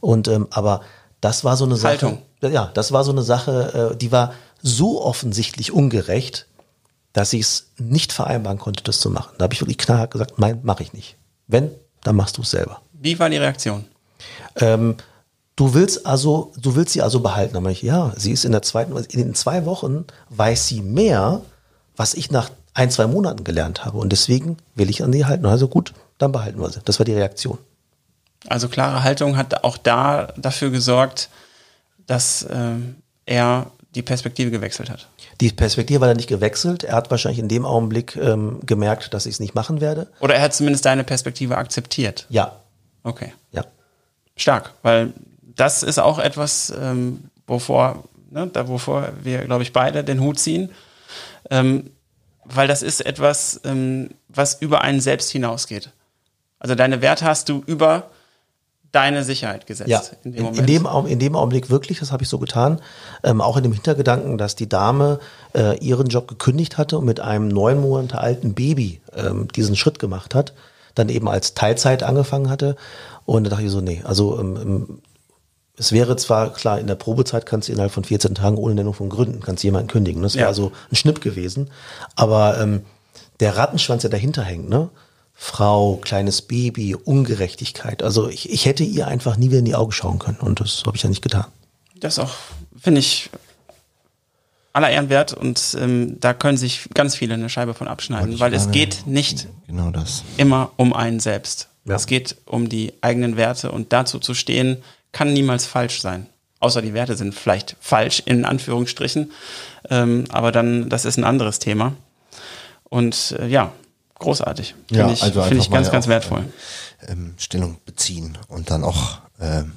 Und ähm, aber das war so eine Sache. Haltung. Ja, das war so eine Sache, äh, die war so offensichtlich ungerecht, dass ich es nicht vereinbaren konnte, das zu machen. Da habe ich wirklich knallhart gesagt, nein, mache ich nicht. Wenn, dann machst du es selber. Wie war die Reaktion? Ähm, du willst also, du willst sie also behalten. Meine ich, ja, sie ist in der zweiten, in den zwei Wochen weiß sie mehr, was ich nach ein, zwei Monaten gelernt habe. Und deswegen will ich an sie halten. Also gut, dann behalten wir sie. Das war die Reaktion. Also klare Haltung hat auch da dafür gesorgt, dass ähm, er die Perspektive gewechselt hat. Die Perspektive war dann nicht gewechselt. Er hat wahrscheinlich in dem Augenblick ähm, gemerkt, dass ich es nicht machen werde. Oder er hat zumindest deine Perspektive akzeptiert. Ja, Okay. ja. Stark, weil das ist auch etwas, ähm, wovor, ne, da wovor wir, glaube ich, beide den Hut ziehen. Ähm, weil das ist etwas, ähm, was über einen selbst hinausgeht. Also deine Werte hast du über deine Sicherheit gesetzt Ja, in dem in, Moment. in, dem, in dem Augenblick wirklich, das habe ich so getan. Ähm, auch in dem Hintergedanken, dass die Dame äh, ihren Job gekündigt hatte und mit einem neun Monate alten Baby ähm, diesen Schritt gemacht hat, dann eben als Teilzeit angefangen hatte. Und da dachte ich so, nee, also ähm, ähm, es wäre zwar klar, in der Probezeit kannst du innerhalb von 14 Tagen ohne Nennung von Gründen, kannst du jemanden kündigen. Das wäre Ja. also ein Schnipp gewesen. Aber ähm, der Rattenschwanz, der dahinter hängt, ne? Frau, kleines Baby, Ungerechtigkeit. Also ich, ich hätte ihr einfach nie wieder in die Augen schauen können und das habe ich ja nicht getan. Das auch, finde ich, aller Ehren wert und ähm, da können sich ganz viele eine Scheibe von abschneiden, weil es geht nicht Genau immer um einen selbst. Ja. Es geht um die eigenen Werte und dazu zu stehen, kann niemals falsch sein. Außer die Werte sind vielleicht falsch, in Anführungsstrichen. Ähm, aber dann, das ist ein anderes Thema. Und äh, ja, großartig. Finde Ja, ich, also finde ich ganz, ganz wertvoll. ähm, Stellung beziehen und dann auch ähm,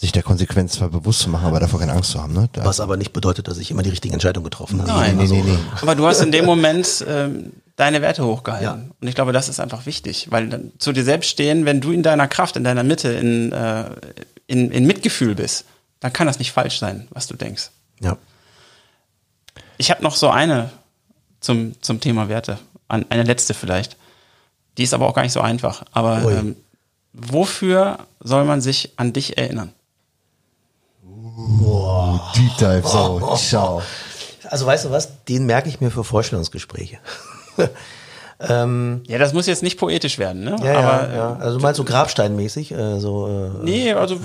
sich der Konsequenz zwar bewusst zu machen, aber davor keine Angst zu haben. Ne? Da, Was aber nicht bedeutet, dass ich immer die richtige Entscheidung getroffen habe. Nein, nee, nee, nee. Aber du hast in dem Moment ähm, deine Werte hochgehalten. Ja. Und ich glaube, das ist einfach wichtig, weil dann zu dir selbst stehen, wenn du in deiner Kraft, in deiner Mitte, in, äh, in, in Mitgefühl bist, dann kann das nicht falsch sein, was du denkst. Ja. Ich habe noch so eine zum, zum Thema Werte, An- eine letzte vielleicht. Die ist aber auch gar nicht so einfach. Aber ähm, wofür soll man sich an dich erinnern? Deep Dive, so, ciao. Also weißt du was, den merke ich mir für Vorstellungsgespräche. ähm, Ja, das muss jetzt nicht poetisch werden, ne? ja, aber ja, ja. Also du meinst so grabsteinmäßig, äh, so äh, Nee, also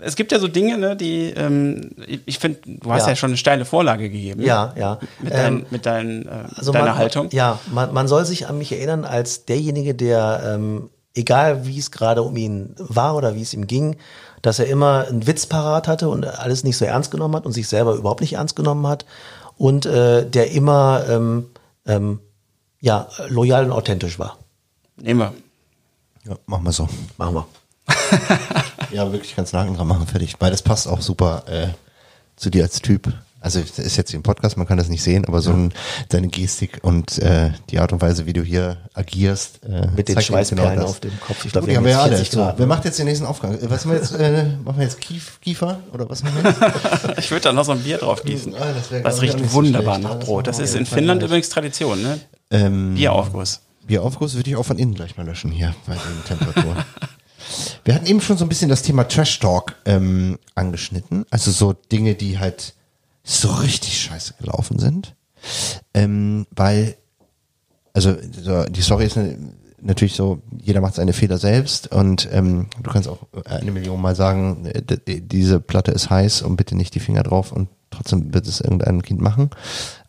es gibt ja so Dinge, ne, die ähm, ich- finde, du hast ja. Ja. schon eine steile Vorlage gegeben. ja, ja. Mit, Ähm, dein, mit dein, äh, also deiner man, Haltung. Ja, man, man soll sich an mich erinnern als derjenige, der, ähm, egal wie es gerade um ihn war oder wie es ihm ging, dass er immer einen Witz parat hatte und alles nicht so ernst genommen hat und sich selber überhaupt nicht ernst genommen hat und äh, der immer ähm, ähm, ja, loyal und authentisch war. Nehmen wir. Ja, machen wir so. Machen wir. Ja, wirklich ganz Haken dran machen, fertig. Weil das passt auch super äh, zu dir als Typ. Also das ist jetzt im Podcast, man kann das nicht sehen, aber so ein, deine Gestik und äh, die Art und Weise, wie du hier agierst, äh, Mit den Schweißperlen das. auf dem Kopf. Ich Gut, glaube, haben wir ja alle. 40 So, wer macht jetzt den nächsten Aufgang? Äh, Was machen wir jetzt? Äh, machen wir jetzt Kief, Kiefer oder was machen wir jetzt? Ich würde da noch so ein Bier drauf gießen. Ah, das Das auch riecht so wunderbar schlecht. nach das Brot. Das wir ist in Finnland gleich. übrigens Tradition, ne? Ähm, Bieraufguss. Bieraufguss würde ich auch von innen gleich mal löschen hier bei den Temperaturen. Wir hatten eben schon so ein bisschen das Thema Trash Talk ähm, angeschnitten. Also so Dinge, die halt so richtig scheiße gelaufen sind. Ähm, weil, also so, die Story ist natürlich so, jeder macht seine Fehler selbst und ähm, du kannst auch eine Million Mal sagen, äh, diese Platte ist heiß und bitte nicht die Finger drauf und trotzdem wird es irgendein Kind machen.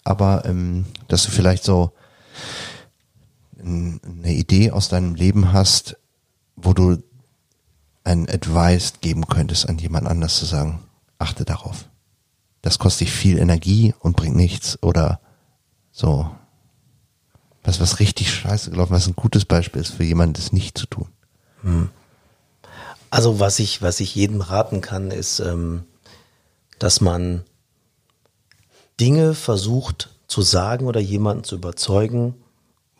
Aber ähm, dass du vielleicht so eine Idee aus deinem Leben hast, wo du ein Advice geben könntest an jemand anders zu sagen, achte darauf. Das kostet dich viel Energie und bringt nichts oder so. Was, was richtig scheiße gelaufen, was ein gutes Beispiel ist für jemanden, das nicht zu tun. Also was ich, was ich jedem raten kann, ist, ähm, dass man Dinge versucht zu sagen oder jemanden zu überzeugen,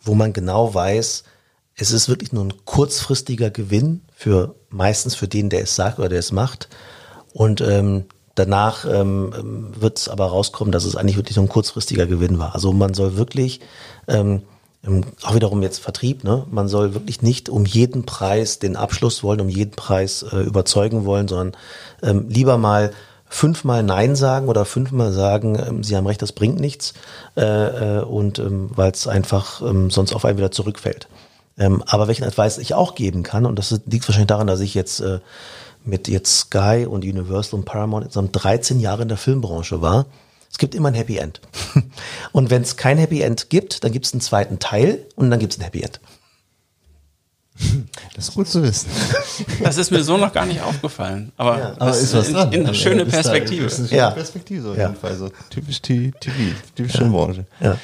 wo man genau weiß, es ist wirklich nur ein kurzfristiger Gewinn für meistens für den, der es sagt oder der es macht. Und ähm, danach ähm, ähm, wird es aber rauskommen, dass es eigentlich wirklich nur ein kurzfristiger Gewinn war. Also man soll wirklich ähm, auch wiederum jetzt Vertrieb, ne? Man soll wirklich nicht um jeden Preis den Abschluss wollen, um jeden Preis äh, überzeugen wollen, sondern ähm, lieber mal fünfmal Nein sagen oder fünfmal sagen, ähm, Sie haben recht, das bringt nichts äh, äh, und ähm, weil es einfach ähm, sonst auf einen wieder zurückfällt. Ähm, aber welchen Advice ich auch geben kann, und das liegt wahrscheinlich daran, dass ich jetzt äh, mit jetzt Sky und Universal und Paramount insgesamt 13 Jahre in der Filmbranche war, es gibt immer ein Happy End. und wenn es kein Happy End gibt, dann gibt es einen zweiten Teil und dann gibt es ein Happy End. Das ist gut zu wissen. Das ist mir so noch gar nicht aufgefallen. Aber, Ja, Aber das ist was in, dran. In eine Also, schöne da- Perspektive. Das ist eine schöne Ja. Perspektive auf Ja. jeden Fall. So typisch T- TV, typisch Filmbranche. Ja.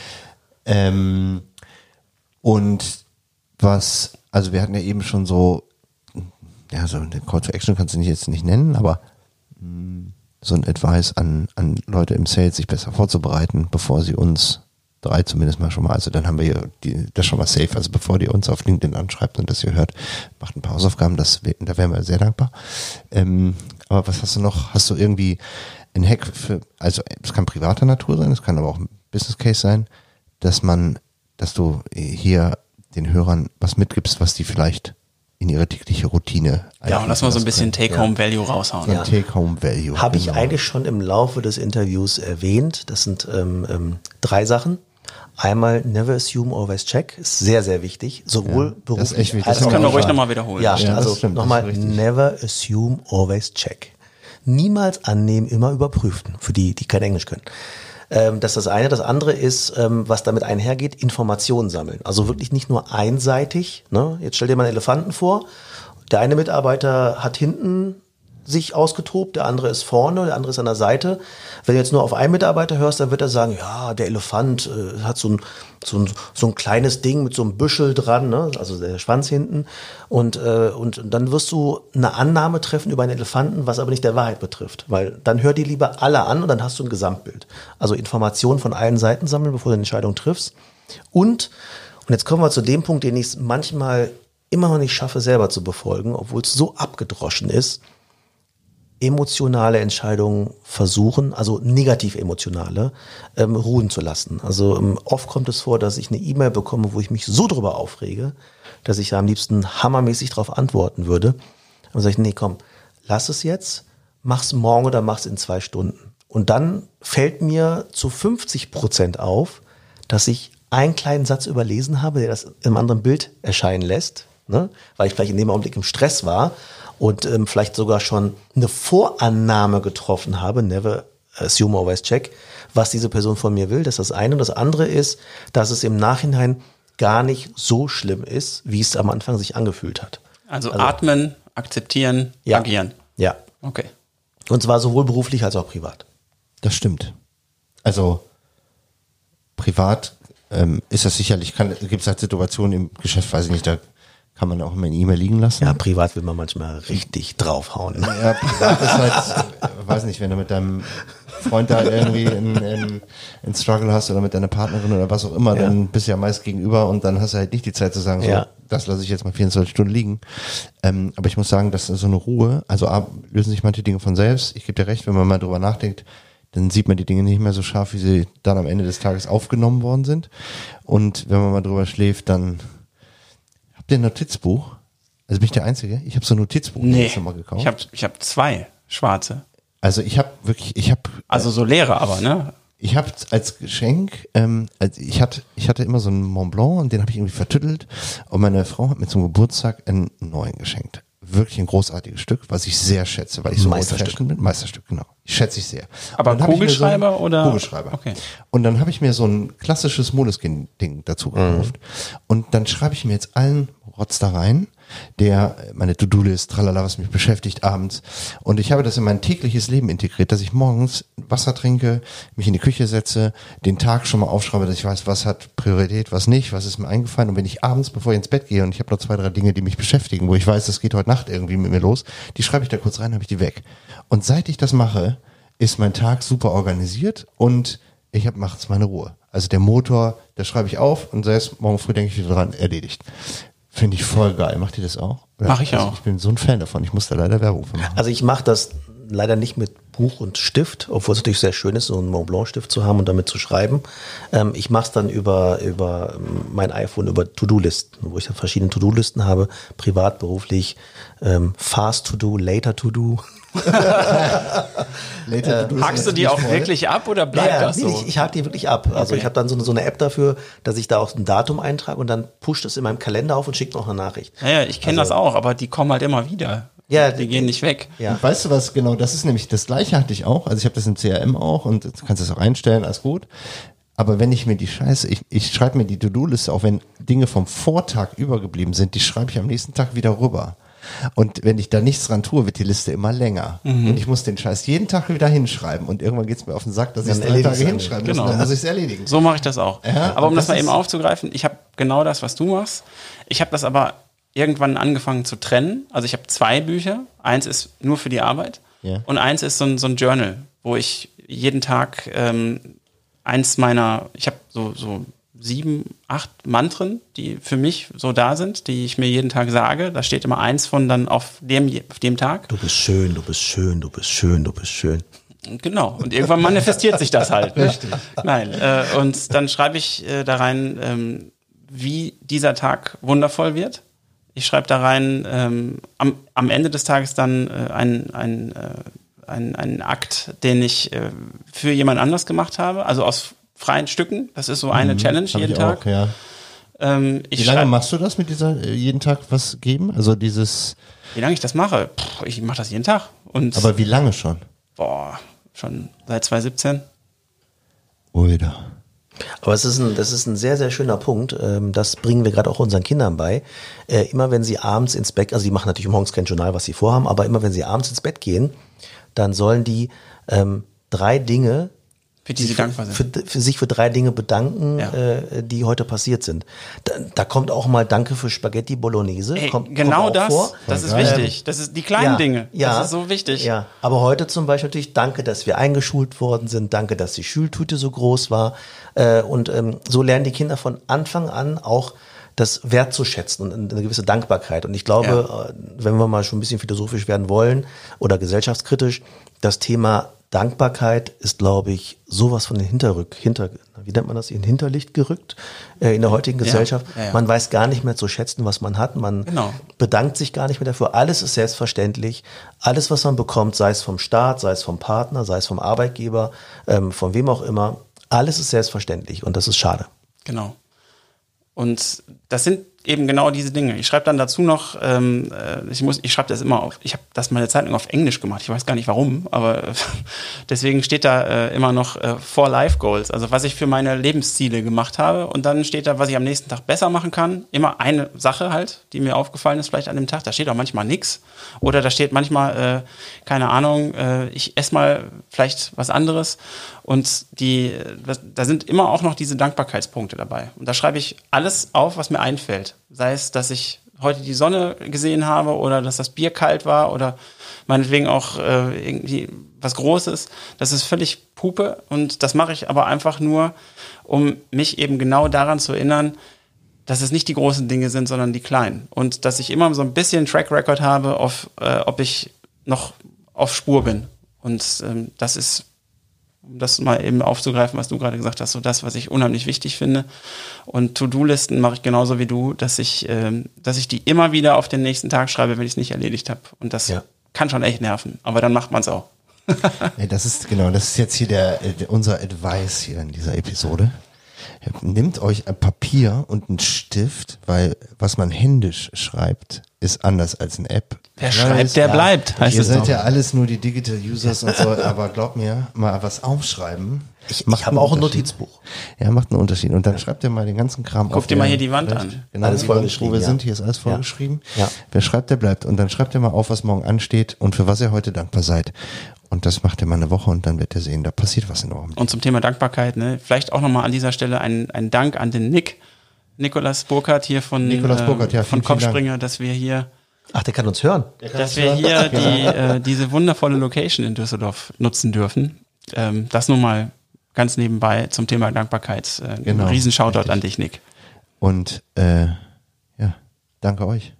Ähm, und was, also wir hatten ja eben schon so, ja, so eine Call to Action kannst du nicht jetzt nicht nennen, aber mh, so ein Advice an, an Leute im Sales, sich besser vorzubereiten, bevor sie uns drei zumindest mal schon mal, also dann haben wir hier die, das schon mal safe, also bevor ihr uns auf LinkedIn anschreibt und das ihr hört, macht ein paar Hausaufgaben, das, da wären wir sehr dankbar. Ähm, aber was hast du noch? Hast du irgendwie ein Hack für, also es kann privater Natur sein, es kann aber auch ein Business Case sein, dass man, dass du hier den Hörern was mitgibst, was die vielleicht in ihre tägliche Routine Ja, und lass mal so ein bisschen Take Take-Home-Value raushauen. Ja. Take-Home-Value. Habe ich genau. eigentlich schon im Laufe des Interviews erwähnt. Das sind ähm, ähm, drei Sachen. Einmal never assume, always check. Ist sehr, sehr wichtig. Sowohl das ist echt beruflich wichtig. als Das Das können wir auch ruhig nochmal wiederholen. Ja, Ja, also nochmal, never assume, always check. Niemals annehmen, immer überprüfen, für die, die kein Englisch können. Ähm, das ist das eine. Das andere ist, ähm, was damit einhergeht, Informationen sammeln. Also wirklich nicht nur einseitig. Ne? Jetzt stell dir mal einen Elefanten vor. Der eine Mitarbeiter hat hinten sich ausgetobt, der andere ist vorne, der andere ist an der Seite. Wenn du jetzt nur auf einen Mitarbeiter hörst, dann wird er sagen, ja, der Elefant äh, hat so ein, so, ein, so ein kleines Ding mit so einem Büschel dran, ne? also der Schwanz hinten. Und, äh, und dann wirst du eine Annahme treffen über einen Elefanten, was aber nicht der Wahrheit betrifft. Weil dann hör dir lieber alle an und dann hast du ein Gesamtbild. Also Informationen von allen Seiten sammeln, bevor du eine Entscheidung triffst. Und, und jetzt kommen wir zu dem Punkt, den ich manchmal immer noch nicht schaffe, selber zu befolgen, obwohl es so abgedroschen ist emotionale Entscheidungen versuchen, also negativ emotionale, ähm, ruhen zu lassen. Also ähm, oft kommt es vor, dass ich eine E-Mail bekomme, wo ich mich so drüber aufrege, dass ich da am liebsten hammermäßig darauf antworten würde. Und sage ich, nee, komm, lass es jetzt, mach's morgen oder mach's in zwei Stunden. Und dann fällt mir zu 50 Prozent auf, dass ich einen kleinen Satz überlesen habe, der das im anderen Bild erscheinen lässt, ne? weil ich vielleicht in dem Augenblick im Stress war und ähm, vielleicht sogar schon eine Vorannahme getroffen habe, never assume always check, was diese Person von mir will. Das ist das eine. Und das andere ist, dass es im Nachhinein gar nicht so schlimm ist, wie es am Anfang sich angefühlt hat. Also, atmen, akzeptieren, Ja. agieren. Ja. Okay. Und zwar sowohl beruflich als auch privat. Das stimmt. Also, privat ähm, ist das sicherlich, gibt es halt Situationen im Geschäft, weiß ich nicht, da kann man auch immer eine E-Mail liegen lassen. Ja, privat will man manchmal richtig draufhauen. Ja, privat ist halt, äh, weiß nicht, wenn du mit deinem Freund da irgendwie einen in Struggle hast oder mit deiner Partnerin oder was auch immer, ja. dann bist du ja meist gegenüber und dann hast du halt nicht die Zeit zu sagen, so, ja. das lasse ich jetzt mal 24 Stunden liegen. Ähm, aber ich muss sagen, das ist so eine Ruhe. Also lösen sich manche Dinge von selbst. Ich gebe dir recht, wenn man mal drüber nachdenkt, dann sieht man die Dinge nicht mehr so scharf, wie sie dann am Ende des Tages aufgenommen worden sind. Und wenn man mal drüber schläft, dann habt ihr ein Notizbuch? Also bin ich der Einzige? Ich habe so ein Notizbuch nee, mal gekauft. Ich habe ich hab zwei schwarze. Also ich habe wirklich, ich habe. Also so leere aber, ne? Ich habe als Geschenk, ähm, also ich hatte, ich hatte immer so einen Mont Blanc und den habe ich irgendwie vertüttelt und meine Frau hat mir zum Geburtstag einen neuen geschenkt wirklich ein großartiges Stück, was ich sehr schätze, weil ich so Meisterstück bin. Meisterstück, genau. Ich schätze ich sehr. Aber Kugelschreiber so oder? Kugelschreiber. Okay. Und dann habe ich mir so ein klassisches Moleskine-Ding dazu gekauft. Mhm. Und dann schreibe ich mir jetzt allen Rotz da rein der meine To-Do-List, tralala, was mich beschäftigt abends. Und ich habe das in mein tägliches Leben integriert, dass ich morgens Wasser trinke, mich in die Küche setze, den Tag schon mal aufschreibe, dass ich weiß, was hat Priorität, was nicht, was ist mir eingefallen. Und wenn ich abends, bevor ich ins Bett gehe und ich habe noch zwei, drei Dinge, die mich beschäftigen, wo ich weiß, das geht heute Nacht irgendwie mit mir los, die schreibe ich da kurz rein, habe ich die weg. Und seit ich das mache, ist mein Tag super organisiert und ich habe nachts meine Ruhe. Also der Motor, der schreibe ich auf und selbst morgen früh denke ich wieder dran, erledigt. Finde ich voll geil. Macht ihr das auch? Mach ich also auch. Ich bin so ein Fan davon. Ich muss da leider Werbung für machen. Also ich mache das leider nicht mit Buch und Stift, obwohl es natürlich sehr schön ist, so einen Mont Blanc Stift zu haben und damit zu schreiben. Ähm, ich mache es dann über, über mein iPhone, über To-Do-Listen, wo ich dann verschiedene To-Do-Listen habe, privat, beruflich, ähm, Fast To-Do, Later To-Do. Later äh, Hackst du die auch voll? wirklich ab oder bleibt ja, das so? Ich, ich hake die wirklich ab. Also okay. ich habe dann so eine, so eine App dafür, dass ich da auch ein Datum eintrage und dann pusht es in meinem Kalender auf und schickt noch eine Nachricht. Ja, ja ich kenne also, das auch, aber die kommen halt immer wieder. Ja, die gehen nicht weg. Ja. Und weißt du was, genau, das ist nämlich das gleiche hatte ich auch. Also ich habe das im CRM auch und du kannst das auch einstellen, alles gut. Aber wenn ich mir die Scheiße, ich, ich schreibe mir die To-Do-Liste, auch wenn Dinge vom Vortag übergeblieben sind, die schreibe ich am nächsten Tag wieder rüber. Und wenn ich da nichts dran tue, wird die Liste immer länger. Mhm. Und ich muss den Scheiß jeden Tag wieder hinschreiben. Und irgendwann geht es mir auf den Sack, dass ich es drei Tage hinschreiben genau. muss. Dann muss ich es erledigen. So mache ich das auch. Ja, aber um das, das mal eben aufzugreifen, ich habe genau das, was du machst. Ich habe das aber irgendwann angefangen zu trennen. Also ich habe zwei Bücher. Eins ist nur für die Arbeit ja. und eins ist so ein, so ein Journal, wo ich jeden Tag ähm, eins meiner, ich habe so, so sieben, acht Mantren, die für mich so da sind, die ich mir jeden Tag sage. Da steht immer eins von dann auf dem, auf dem Tag. Du bist schön, du bist schön, du bist schön, du bist schön. Genau. Und irgendwann manifestiert sich das halt. Ne? Richtig. Nein. Äh, und dann schreibe ich äh, da rein, ähm, wie dieser Tag wundervoll wird. Ich schreibe da rein, ähm, am, am Ende des Tages dann äh, ein, ein, äh, ein, ein Akt, den ich äh, für jemand anders gemacht habe, also aus freien Stücken. Das ist so eine mhm, Challenge jeden Tag. Auch, ja. ähm, Wie lange machst du das mit dieser äh, jeden Tag was geben? Also dieses. Wie lange ich das mache? Puh, ich mache das jeden Tag. Und Aber wie lange schon? Boah, schon seit 2017. Oder. Aber es ist ein, das ist ein sehr, sehr schöner Punkt. Ähm, das bringen wir gerade auch unseren Kindern bei. Äh, immer wenn sie abends ins Bett, also die machen natürlich morgens kein Journal, was sie vorhaben, aber immer wenn sie abends ins Bett gehen, dann sollen die ähm, drei Dinge für die sie dankbar sind. Für, für, sich für drei Dinge bedanken, ja. äh, die heute passiert sind. Da, da, kommt auch mal Danke für Spaghetti Bolognese. Ey, kommt, genau kommt das. Vor. Das ist wichtig. Das ist die kleinen ja, Dinge. Ja, das ist so wichtig. Ja, aber heute zum Beispiel natürlich Danke, dass wir eingeschult worden sind. Danke, dass die Schultüte so groß war. Äh, und ähm, so lernen die Kinder von Anfang an auch das wertzuschätzen und eine gewisse Dankbarkeit. Und ich glaube, ja. Äh, wenn wir mal schon ein bisschen philosophisch werden wollen oder gesellschaftskritisch, das Thema Dankbarkeit ist, glaube ich, sowas von den Hinterrück, hinter, wie nennt man das, in Hinterlicht gerückt äh, in der heutigen Gesellschaft. Ja, ja, ja. Man weiß gar nicht mehr zu schätzen, was man hat. Man genau. bedankt sich gar nicht mehr dafür. Alles ist selbstverständlich. Alles, was man bekommt, sei es vom Staat, sei es vom Partner, sei es vom Arbeitgeber, ähm, von wem auch immer, alles ist selbstverständlich und das ist schade. Genau. Und das sind eben genau diese Dinge. Ich schreibe dann dazu noch, ähm, äh, ich muss, ich schreibe das immer auf, ich habe das mal eine Zeit lang auf Englisch gemacht, ich weiß gar nicht warum, aber deswegen steht da äh, immer noch äh, Four Life Goals, also was ich für meine Lebensziele gemacht habe und dann steht da, was ich am nächsten Tag besser machen kann. Immer eine Sache halt, die mir aufgefallen ist vielleicht an dem Tag. Da steht auch manchmal nichts oder da steht manchmal, äh, keine Ahnung, äh, ich esse mal vielleicht was anderes und die, da sind immer auch noch diese Dankbarkeitspunkte dabei. Und da schreibe ich alles auf, was mir einfällt. Sei es, dass ich heute die Sonne gesehen habe oder dass das Bier kalt war oder meinetwegen auch äh, irgendwie was Großes. Das ist völlig Pupe und das mache ich aber einfach nur, um mich eben genau daran zu erinnern, dass es nicht die großen Dinge sind, sondern die kleinen. Und dass ich immer so ein bisschen Track Record habe, auf, äh, ob ich noch auf Spur bin. Und ähm, das ist um das mal eben aufzugreifen, was du gerade gesagt hast, so das, was ich unheimlich wichtig finde. Und To-Do-Listen mache ich genauso wie du, dass ich, ähm, dass ich die immer wieder auf den nächsten Tag schreibe, wenn ich es nicht erledigt habe. Und das ja. kann schon echt nerven, aber dann macht man es auch. ja, das ist genau, das ist jetzt hier der, der unser Advice hier in dieser Episode. Nehmt euch ein Papier und einen Stift, weil was man händisch schreibt, ist anders als eine App. Wer schreibt, der ja, bleibt. Heißt ihr seid doch. ja alles nur die Digital Users und so, aber glaubt mir, mal was aufschreiben. Ich, ich habe auch ein Notizbuch. Ja, macht einen Unterschied. Und dann schreibt ihr mal den ganzen Kram Guckt ihr mal hier die Wand an. Genau, alles vorgeschrieben. Wo wir ja. sind, hier ist alles vorgeschrieben. Ja. Wer schreibt, der bleibt. Und dann schreibt ihr mal auf, was morgen ansteht und für was ihr heute dankbar seid. Und das macht er mal eine Woche und dann wird er sehen, da passiert was in eurem Leben. Und zum Thema Dankbarkeit, ne, vielleicht auch nochmal an dieser Stelle ein, ein Dank an den Nick, Nikolas Burkhardt hier von, Nikolaus Burkhardt, ja, von Kopfspringer, dass wir hier Ach, der kann uns hören. Kann dass uns wir hören. hier die, äh, diese wundervolle Location in Düsseldorf nutzen dürfen. Ähm, das nun mal ganz nebenbei zum Thema Dankbarkeit. Äh, genau, ein riesen Shoutout an dich, Nick. Und äh, ja, danke euch.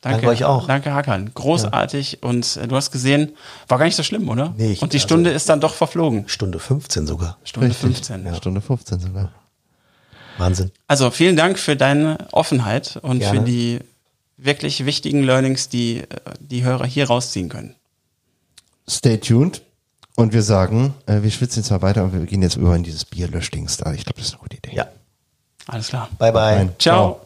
Danke, danke euch auch. Danke, Hakan. Großartig. Ja. Und äh, du hast gesehen, war gar nicht so schlimm, oder? Nee, ich, Und die Stunde also, ist dann doch verflogen. Stunde 15 sogar. Stunde Richtig. 15. Ja. Stunde 15 sogar. Wahnsinn. Also vielen Dank für deine Offenheit und Gerne. für die wirklich wichtigen Learnings, die äh, die Hörer hier rausziehen können. Stay tuned. Und wir sagen, äh, wir schwitzen jetzt mal weiter und wir gehen jetzt über in dieses Bierlöschdings da. Ich glaube, das ist eine gute Idee. Ja. Alles klar. Bye, bye. Ciao. Ciao.